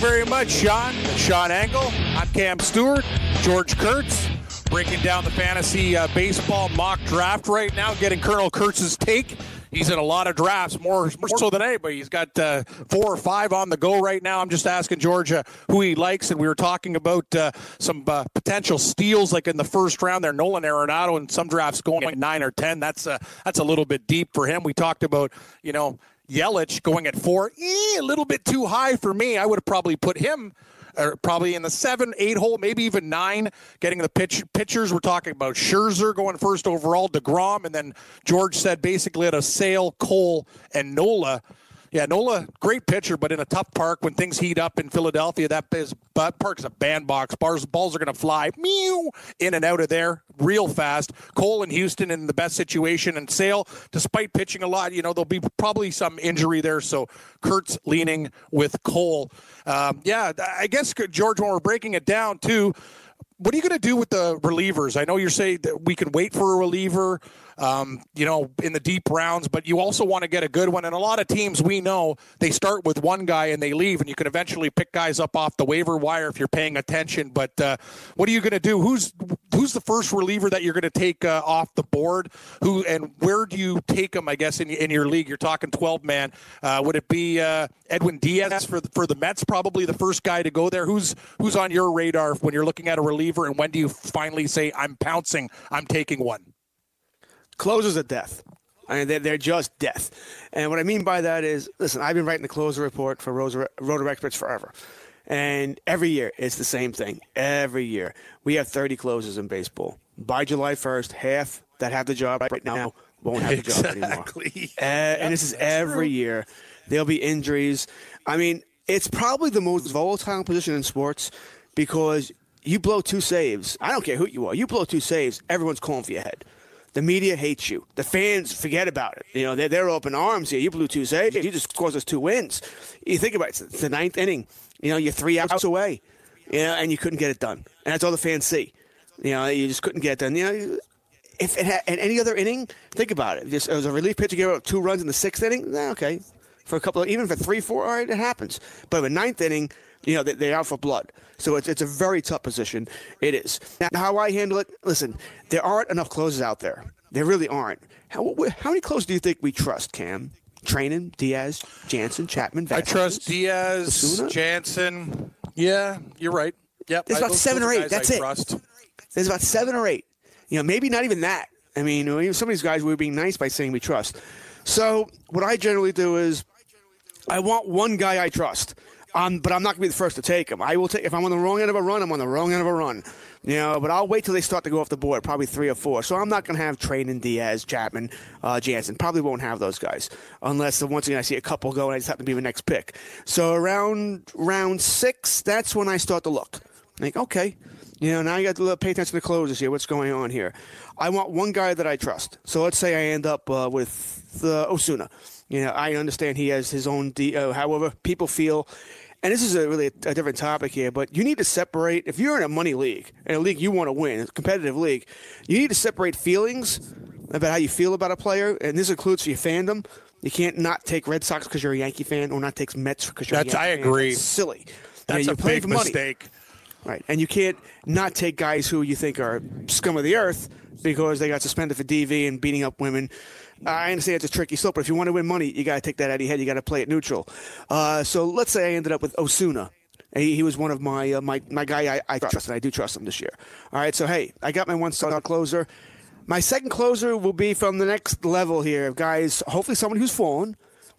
Very much, Sean. Sean Angle. I'm Cam Stewart. George Kurtz. Breaking down the fantasy uh, baseball mock draft right now, getting Colonel Kurtz's take. He's in a lot of drafts, more, more so than anybody. He's got uh, four or five on the go right now. I'm just asking Georgia who he likes, and we were talking about uh, some uh, potential steals, like in the first round there, Nolan Arenado, and some drafts going at nine or ten. That's uh, that's a little bit deep for him. We talked about, you know, Yelich going at four, eh, a little bit too high for me. I would have probably put him uh, probably in the seven, eight hole, maybe even nine. Getting the pitch pitchers, we're talking about Scherzer going first overall, Degrom, and then George said basically at a Sale, Cole, and Nola. Yeah, Nola, great pitcher, but in a tough park when things heat up in Philadelphia, that is, but park is a bandbox. Bars, balls are going to fly meow, in and out of there real fast. Cole and Houston in the best situation, and Sale, despite pitching a lot, you know there'll be probably some injury there. So Kurtz leaning with Cole. Um, yeah, I guess George, when we're breaking it down too, what are you going to do with the relievers? I know you're saying that we can wait for a reliever, um, you know, in the deep rounds, but you also want to get a good one. And a lot of teams we know they start with one guy and they leave, and you can eventually pick guys up off the waiver wire if you're paying attention. But uh, what are you going to do? Who's who's the first reliever that you're going to take uh, off the board? Who and where do you take them? I guess in, in your league, you're talking 12 man. Uh, would it be uh, Edwin Diaz for the, for the Mets? Probably the first guy to go there. Who's who's on your radar when you're looking at a reliever, and when do you finally say I'm pouncing? I'm taking one. Closers are death. I mean, they're, they're just death. And what I mean by that is, listen, I've been writing the closer report for Roto, Rotor Experts forever. And every year, it's the same thing. Every year. We have 30 closers in baseball. By July 1st, half that have the job right now won't have the job anymore. [LAUGHS] Exactly. Uh, and this is every year. There'll be injuries. I mean, it's probably the most volatile position in sports because you blow two saves. I don't care who you are. You blow two saves, everyone's calling for your head. The media hates you. The fans forget about it. You know, they're, they're open arms here. You blew two saves. You just caused us two wins. You think about it. It's the ninth inning. You know, you're three outs away. You know, and you couldn't get it done. And that's all the fans see. You know, you just couldn't get it done. You know, if it had, in any other inning, think about it. Just as a relief pitcher gave up two runs in the sixth inning, okay. For a couple of, even for three, four, all right, it happens. But in the ninth inning, you know, they, they're out for blood. So it's, it's a very tough position. It is. Now, how I handle it, listen, there aren't enough closes out there. There really aren't. How, how many closes do you think we trust, Cam? Treinen, Diaz, Jansen, Chapman, I trust Diaz, Osuna? Jansen. Yeah, you're right. Yep. There's I- about seven or eight. That's I it. Trust. There's about seven or eight. You know, maybe not even that. I mean, some of these guys we're being nice by saying we trust. So what I generally do is I want one guy I trust. But I'm not going to be the first to take him. I will take if I'm on the wrong end of a run. I'm on the wrong end of a run, you know. But I'll wait till they start to go off the board, probably three or four. So I'm not going to have Treinen, Diaz, Chapman, uh, Jansen. Probably won't have those guys unless uh, once again I see a couple go and I just happen to be the next pick. So around round six, that's when I start to look. Like okay, you know, now you got to pay attention to the closes here. What's going on here? I want one guy that I trust. So let's say I end up uh, with uh, Osuna. You know, I understand he has his own. D- uh, however, people feel, and this is a really a different topic here, but you need to separate. If you're in a money league, in a league you want to win, a competitive league, you need to separate feelings about how you feel about a player, and this includes your fandom. You can't not take Red Sox because you're a Yankee fan, or not take Mets because you're That's- a Yankee I fan. agree. That's silly. You know, That's a big for money. Right. And you can't not take guys who you think are scum of the earth because they got suspended for DV and beating up women. I understand it's a tricky slope, but if you want to win money, you got to take that out of your head. You got to play it neutral. Uh, so let's say I ended up with Osuna. He, he was one of my uh, my my guy I, I trust, and I do trust him this year. All right, so hey, I got my one star closer. My second closer will be from the next level here guys. Hopefully, someone who's fallen.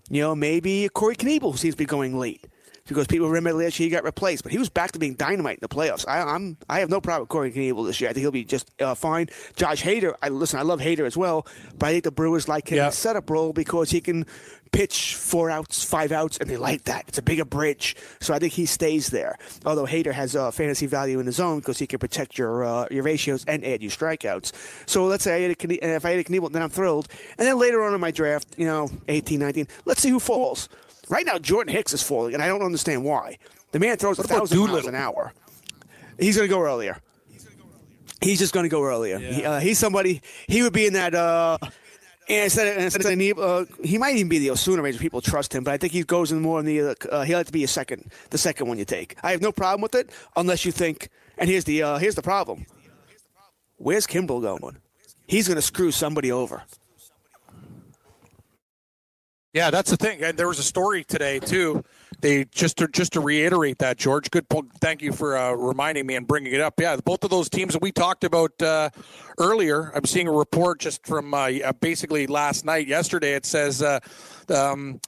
You know, maybe Corey Knebel seems to be going late because people remember last year he got replaced, but he was back to being dynamite in the playoffs. I, I'm I have no problem with Corey Knebel this year. I think he'll be just uh, fine. Josh Hader, I listen. I love Hader as well, but I think the Brewers like him in Yeah. the setup role because he can pitch four outs, five outs, and they like that. It's a bigger bridge, so I think he stays there. Although Hader has uh, fantasy value in his own because he can protect your uh, your ratios and add you strikeouts. So let's say I had a, Knie- and if I had a Knebel, then I'm thrilled. And then later on in my draft, you know, 18, 19, let's see who falls. Right now, Jordan Hicks is falling, and I don't understand why. The man throws a thousand miles an hour. He's going to go earlier. He's just going to go earlier. He, uh, he's somebody. He would be in that. Uh, and instead of, instead of uh, he might even be the Osuna range. People trust him, but I think he goes in more in the. Uh, uh, he'll have to be a second, the second one you take. I have no problem with it, unless you think. And here's the uh, here's the problem. Where's Kimbrel going? He's going to screw somebody over. Yeah, that's the thing. And there was a story today too. They just to just to reiterate that, George. Good point. Thank you for uh, reminding me and bringing it up. Yeah, both of those teams that we talked about uh, earlier. I'm seeing a report just from uh, basically last night, yesterday. It says. Uh, um,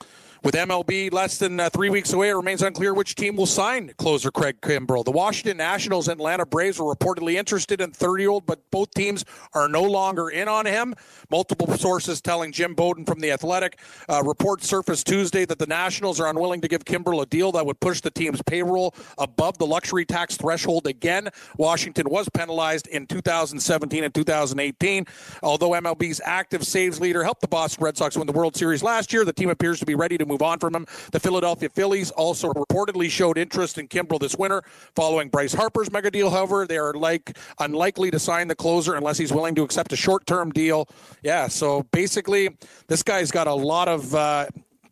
with MLB less than uh, three weeks away, it remains unclear which team will sign closer Craig Kimbrel. The Washington Nationals and Atlanta Braves were reportedly interested in 30-year-old, but both teams are no longer in on him. Multiple sources telling Jim Bowden from The Athletic. Uh, reports surfaced Tuesday that the Nationals are unwilling to give Kimbrel a deal that would push the team's payroll above the luxury tax threshold again. Washington was penalized in 2017 and 2018. Although MLB's active saves leader helped the Boston Red Sox win the World Series last year, the team appears to be ready to move move on from him. The Philadelphia Phillies also reportedly showed interest in Kimbrel this winter following Bryce Harper's mega deal. However, they are like unlikely to sign the closer unless he's willing to accept a short-term deal. Yeah, so basically, this guy's got a lot of. Uh,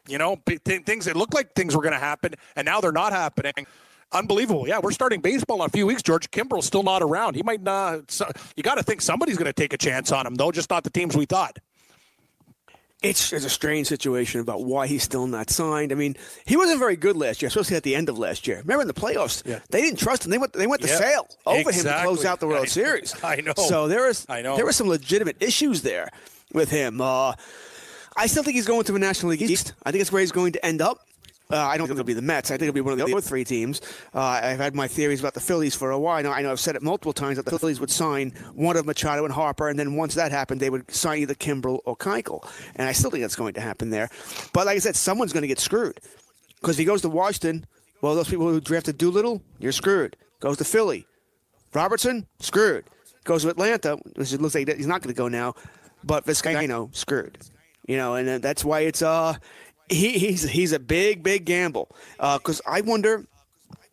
you know, th- things. It looked like things were going to happen, and now they're not happening. Unbelievable. Yeah, we're starting baseball in a few weeks. George Kimbrel's still not around. He might not. So, you got to think somebody's going to take a chance on him, though. Just not the teams we thought. It's, it's a strange situation about why he's still not signed. I mean, he wasn't very good last year, especially at the end of last year. Remember in the playoffs, Yeah. they didn't trust him. They went they went to Yep. Sale over him to close out the World [LAUGHS] I. Series. I know. So there is I know. there were some legitimate issues there with him. Uh, I still think he's going to the National League East. I think it's where he's going to end up. Uh, I don't think it'll be the Mets. I think it'll be one of the other three teams. Uh, I've had my theories about the Phillies for a while. I know, I know I've said it multiple times that the Phillies would sign one of Machado and Harper, and then once that happened, they would sign either Kimbrel or Keuchel. And I still think that's going to happen there. But like I said, someone's going to get screwed. Because if he goes to Washington, well, those people who drafted Doolittle, you're screwed. Goes to Philly. Robertson, screwed. Goes to Atlanta, which it looks like he's not going to go now. But Vizcaino, screwed. You know, and uh, that's why it's uh, he, he's he's a big big gamble. Because I wonder,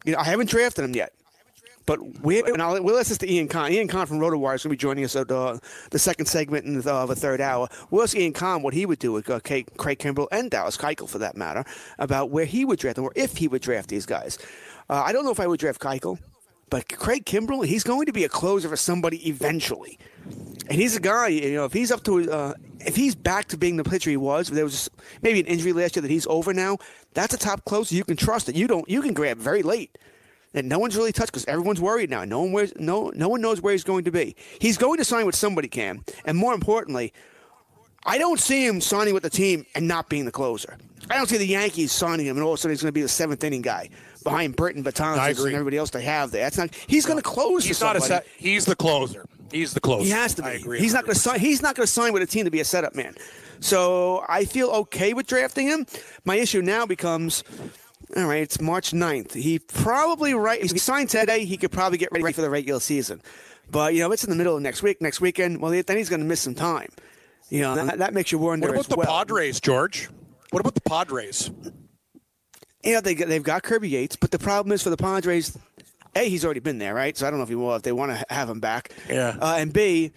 you know, I haven't drafted him yet. But we and I'll, we'll ask this to Ian Kahn. Ian Kahn from RotoWire is going to be joining us at uh, the second segment in uh, the third hour. We'll ask Ian Kahn what he would do with uh, Craig, Craig Kimbrel and Dallas Keuchel, for that matter, about where he would draft them or if he would draft these guys. Uh, I don't know if I would draft Keuchel, but Craig Kimbrel, he's going to be a closer for somebody eventually. And he's a guy, you know, if he's up to, uh, if he's back to being the pitcher he was, there was maybe an injury last year that he's over now. That's a top closer you can trust that you don't, you can grab very late, and no one's really touched because everyone's worried now. No one, wears, no, no one knows where he's going to be. He's going to sign with somebody, Cam, and more importantly, I don't see him signing with the team and not being the closer. I don't see the Yankees signing him and all of a sudden he's going to be the seventh inning guy behind Britton, Betances, and everybody else they have there. That's not. He's going to close. He's for not a somebody. set. He's the closer. He's the closer. He has to be. I agree. He's not going to sign. He's not going to sign with a team to be a setup man. So I feel okay with drafting him. My issue now becomes. All right, it's March 9th. He probably right. If he signed today, he could probably get ready for the regular season. But you know, it's in the middle of next week, next weekend. Well, then he's going to miss some time. You know, that, that makes you wonder. What about the well. Padres, George? What about the Padres? Yeah, they they've got Kirby Yates, but the problem is for the Padres. A, he's already been there, right? So I don't know if he will if they want to have him back. Yeah. Uh, and B,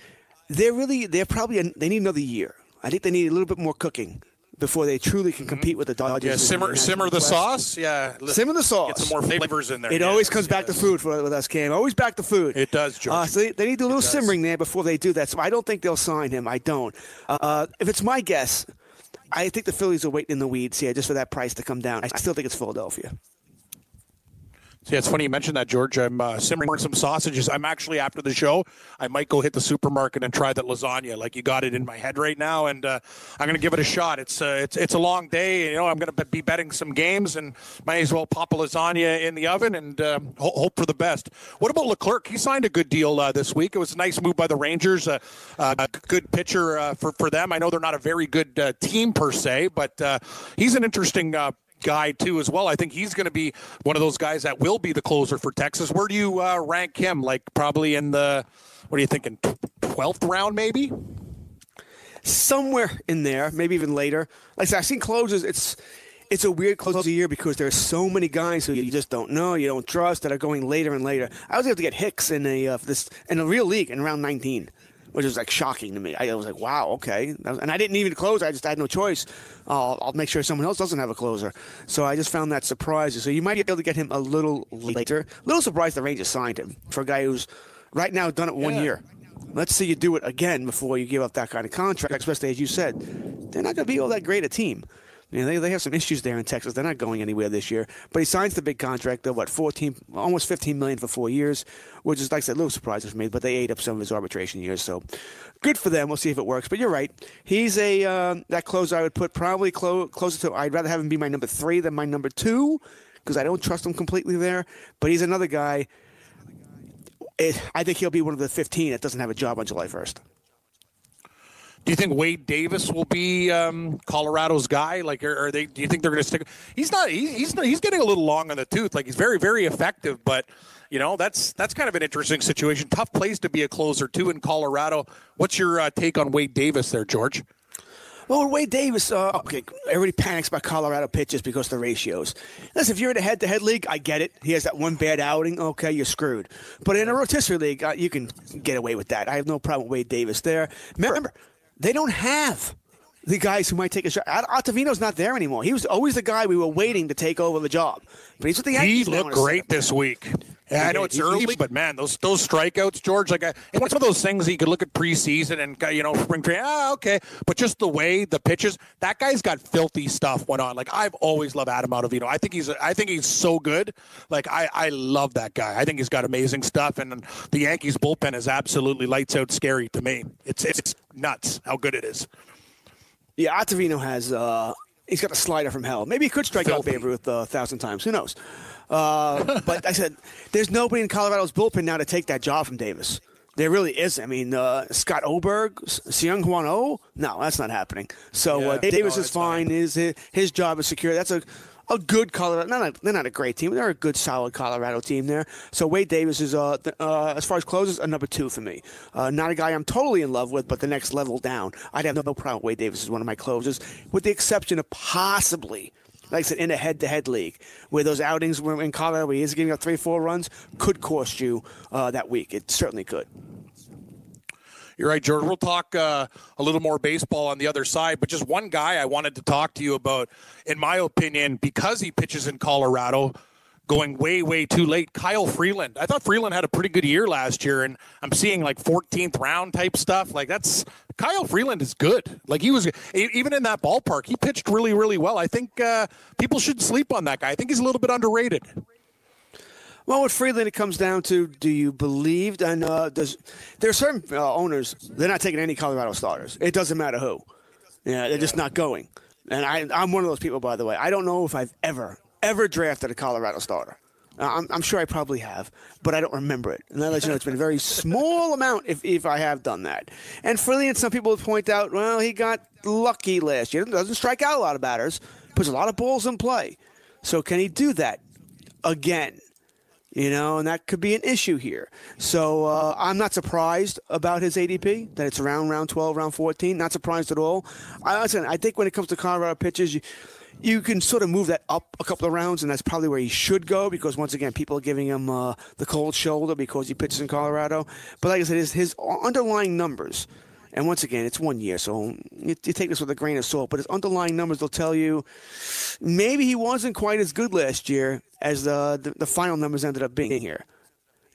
they're really they're probably they need another year. I think they need a little bit more cooking before they truly can compete with the Dodgers. Yeah, simmer National simmer the West. sauce. Yeah, Simmer the sauce. Get some more flavors in there. It Yes, always comes back to food for, with us, Cam. Always back to food. It does, George. Uh, so they, they need to do a little simmering there before they do that. So I don't think they'll sign him. I don't. Uh, if it's my guess, I think the Phillies are waiting in the weeds here just for that price to come down. I still think it's Philadelphia. Yeah, it's funny you mentioned that, George. I'm uh, simmering some sausages. I'm actually after the show. I might go hit the supermarket and try that lasagna. Like you got it in my head right now, and uh, I'm going to give it a shot. It's uh, it's it's a long day. You know, I'm going to be betting some games, and might as well pop a lasagna in the oven and uh, ho- hope for the best. What about Leclerc? He signed a good deal uh, this week. It was a nice move by the Rangers. Uh, uh, a good pitcher for for them. I know they're not a very good team per se, but he's an interesting. Guy too as well. I think he's going to be one of those guys that will be the closer for Texas. Where do you uh, rank him? Like probably in the what are you thinking? Twelfth round, maybe. somewhere in there, maybe even later. Like I said, I've seen closers. It's it's a weird close of the year because there's so many guys who you just don't know, you don't trust that are going later and later. I was able to get Hicks in a uh, this in a real league in round 19, which was like shocking to me. I was like, wow, okay, and I didn't even close. I just had no choice. Uh, I'll make sure someone else doesn't have a closer. So I just found that surprising. So you might be able to get him a little later. A little surprised the Rangers signed him for a guy who's right now done it one Yeah. year. Let's see you do it again before you give up that kind of contract, especially as you said. They're not going to be all that great a team. You know, they, they have some issues there in Texas. They're not going anywhere this year. But he signs the big contract of what, 14, almost 15 million for four years, which is, like I said, a little surprising for me, but they ate up some of his arbitration years. So good for them. We'll see if it works. But you're right. He's a, uh, that closer I would put probably clo- closer to, I'd rather have him be my number three than my number two because I don't trust him completely there. But he's another guy. It, I think he'll be one of the 15 that doesn't have a job on July 1st. Do you think Wade Davis will be um, Colorado's guy? Like, are, are they? Do you think they're going to stick? He's not. He, he's not, he's getting a little long on the tooth. Like, he's very very effective, but you know that's that's kind of an interesting situation. Tough place to be a closer too in Colorado. What's your uh, take on Wade Davis there, George? Well, Wade Davis, uh, okay, everybody panics about Colorado pitches because of the ratios. Listen, if you're in a head-to-head league, I get it. He has that one bad outing. Okay, you're screwed. But in a rotisserie league, uh, you can get away with that. I have no problem with Wade Davis there. Remember, they don't have the guys who might take a shot. Ottavino's not there anymore. He was always the guy we were waiting to take over the job. But he's with the Yankees. He looked great this week. Yeah, I know it's early, but man, those those strikeouts, George, like I, it's one of those things that you could look at preseason and uh, you know spring training. Ah, okay, but just the way the pitches, that guy's got filthy stuff went on. Like I've always loved Adam Ottavino. I think he's I think he's so good. Like I I love that guy. I think he's got amazing stuff, and the Yankees bullpen is absolutely lights out scary to me. It's it's nuts how good it is. Yeah, Ottavino has. Uh, he's got a slider from hell. Maybe he could strike out Filthy. Babe Ruth a thousand times. Who knows? Uh, [LAUGHS] but I said, there's nobody in Colorado's bullpen now to take that job from Davis. There really is. I mean, uh, Scott Oberg, Seung Hwan Oh, no, that's not happening. So Yeah, uh, Davis no, is not fine. His his job is secure. That's a a good Colorado. Not a, they're not a great team. They're a good, solid Colorado team there. So Wade Davis is, uh, th- uh, as far as closes, a number two for me. Uh, not a guy I'm totally in love with, but the next level down. I'd have no, problem. Wade Davis is one of my closers, with the exception of possibly. Like I said, in a head-to-head league, where those outings were in Colorado, where he is giving up three, four runs, could cost you uh, that week. It certainly could. You're right, George. We'll talk uh, a little more baseball on the other side, but just one guy I wanted to talk to you about, in my opinion, because he pitches in Colorado, going way, way too late. Kyle Freeland. I thought Freeland had a pretty good year last year, and I'm seeing like 14th round type stuff. Like that's Kyle Freeland is good. Like he was even in that ballpark, he pitched really, really well. I think uh, people should sleep on that guy. I think he's a little bit underrated. Well, with Freeland, it comes down to do you believe? And uh, does there are certain uh, owners they're not taking any Colorado starters. It doesn't matter who. Yeah, they're just not going. And I, I'm one of those people, by the way. I don't know if I've ever ever drafted a Colorado starter. Uh, I'm, I'm sure I probably have, but I don't remember it. And I let you know it's been a very small amount if, if I have done that. And Freeland, some people point out, well, he got lucky last year. Doesn't strike out a lot of batters, puts a lot of balls in play. So can he do that again? You know, and that could be an issue here. So uh, I'm not surprised about his ADP that it's around round 12, round 14. Not surprised at all. I, listen, I think when it comes to Colorado pitches, you, you can sort of move that up a couple of rounds, and that's probably where he should go because once again, people are giving him uh, the cold shoulder because he pitches in Colorado. But like I said, his, his underlying numbers. And once again, it's one year, so you, you take this with a grain of salt. But his underlying numbers will tell you maybe he wasn't quite as good last year as the the, the final numbers ended up being here.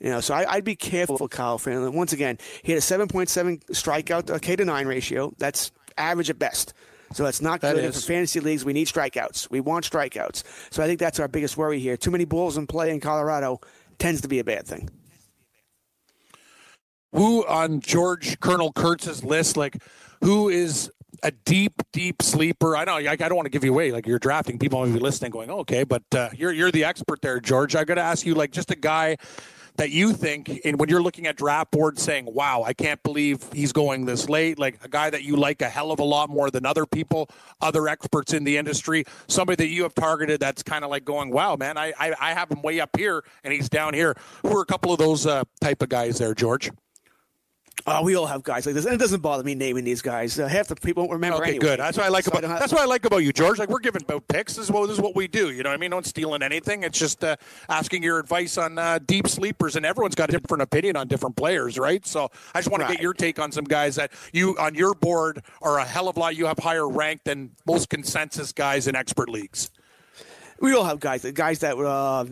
You know, so I, I'd be careful for Kyle Freeland. Once again, he had a 7.7 strikeout uh, K to 9 ratio. That's average at best. So that's not That good. is. For fantasy leagues, we need strikeouts. We want strikeouts. So I think that's our biggest worry here. Too many balls in play in Colorado tends to be a bad thing. Who on George Colonel Kurtz's list, like who is a deep, deep sleeper? I know I, I don't want to give you away. Like you're drafting, people might be listening, going, "Okay," but uh, you're you're the expert there, George. I got to ask you, like, just a guy that you think, and when you're looking at draft boards, saying, "Wow, I can't believe he's going this late," like a guy that you like a hell of a lot more than other people, other experts in the industry, somebody that you have targeted that's kind of like going, "Wow, man, I, I I have him way up here and he's down here." Who are a couple of those uh, type of guys there, George? Uh, we all have guys like this, and it doesn't bother me naming these guys. Uh, half the people won't remember. Okay, anyway. good. That's what I like So about don't have- that's what I like about you, George. Like we're giving about picks. This is what this is what we do. You know what I mean? No one's stealing anything. It's just uh, asking your advice on uh, deep sleepers, and everyone's got a different opinion on different players, right? So I just want to get your take on some guys that you on your board are a hell of a lot. You have higher rank than most consensus guys in expert leagues. We all have guys, guys that uh,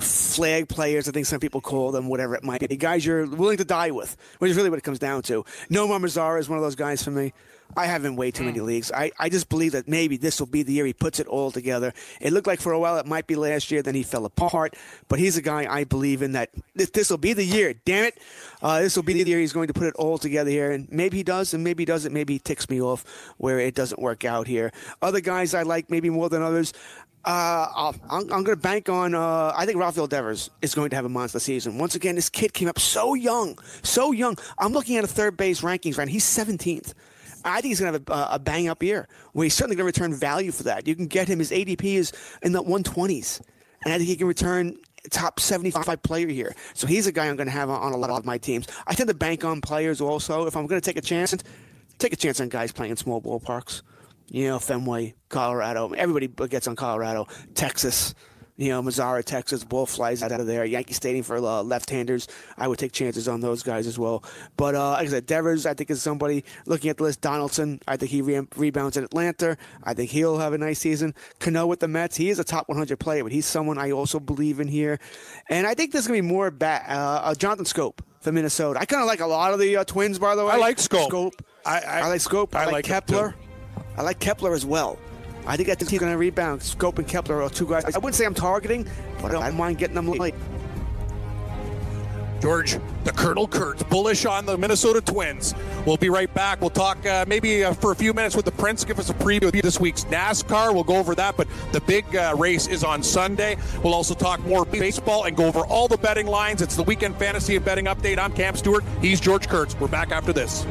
flag players. I think some people call them, whatever it might be. Guys you're willing to die with, which is really what it comes down to. Nomar Mazara is one of those guys for me. I have him way too many leagues. I, I just believe that maybe this will be the year he puts it all together. It looked like for a while it might be last year, then he fell apart. But he's a guy I believe in that this, this will be the year. Damn it, uh, this will be the year he's going to put it all together here. And maybe he does, and maybe he doesn't. Maybe he ticks me off where it doesn't work out here. Other guys I like maybe more than others. Uh, I'm, I'm going to bank on. Uh, I think Rafael Devers is going to have a monster season. Once again, this kid came up so young, so young. I'm looking at a third base rankings right. He's 17th. I think he's going to have a, a bang up year. Where he's certainly going to return value for that. You can get him. His ADP is in the 120s, and I think he can return top 75 player here. So he's a guy I'm going to have on, on a lot of my teams. I tend to bank on players also. If I'm going to take a chance, take a chance on guys playing in small ballparks. You know, Fenway, Colorado. Everybody gets on Colorado. Texas. You know, Mazara, Texas, ball flies out of there. Yankee Stadium for uh, left-handers. I would take chances on those guys as well. But uh, like I said, Devers, I think is somebody looking at the list. Donaldson, I think he re- rebounds in Atlanta. I think he'll have a nice season. Cano with the Mets, he is a top 100 player, but he's someone I also believe in here. And I think there's going to be more bat. Uh, uh, Jonathan Schoop for Minnesota. I kind of like a lot of the uh, Twins, by the way. I like Schoop. Schoop. I- I- like Schoop. I, I like, like Kepler. I like Kepler as well. I think I think he's going to rebound. Schoop and Kepler are two guys. I wouldn't say I'm targeting, but I don't mind getting them late. George, the Colonel Kurtz, bullish on the Minnesota Twins. We'll be right back. We'll talk uh, maybe uh, for a few minutes with the Prince, give us a preview of this week's NASCAR. We'll go over that, but the big uh, race is on Sunday. We'll also talk more baseball and go over all the betting lines. It's the weekend fantasy and betting update. I'm Cam Stewart. He's George Kurtz. We're back after this.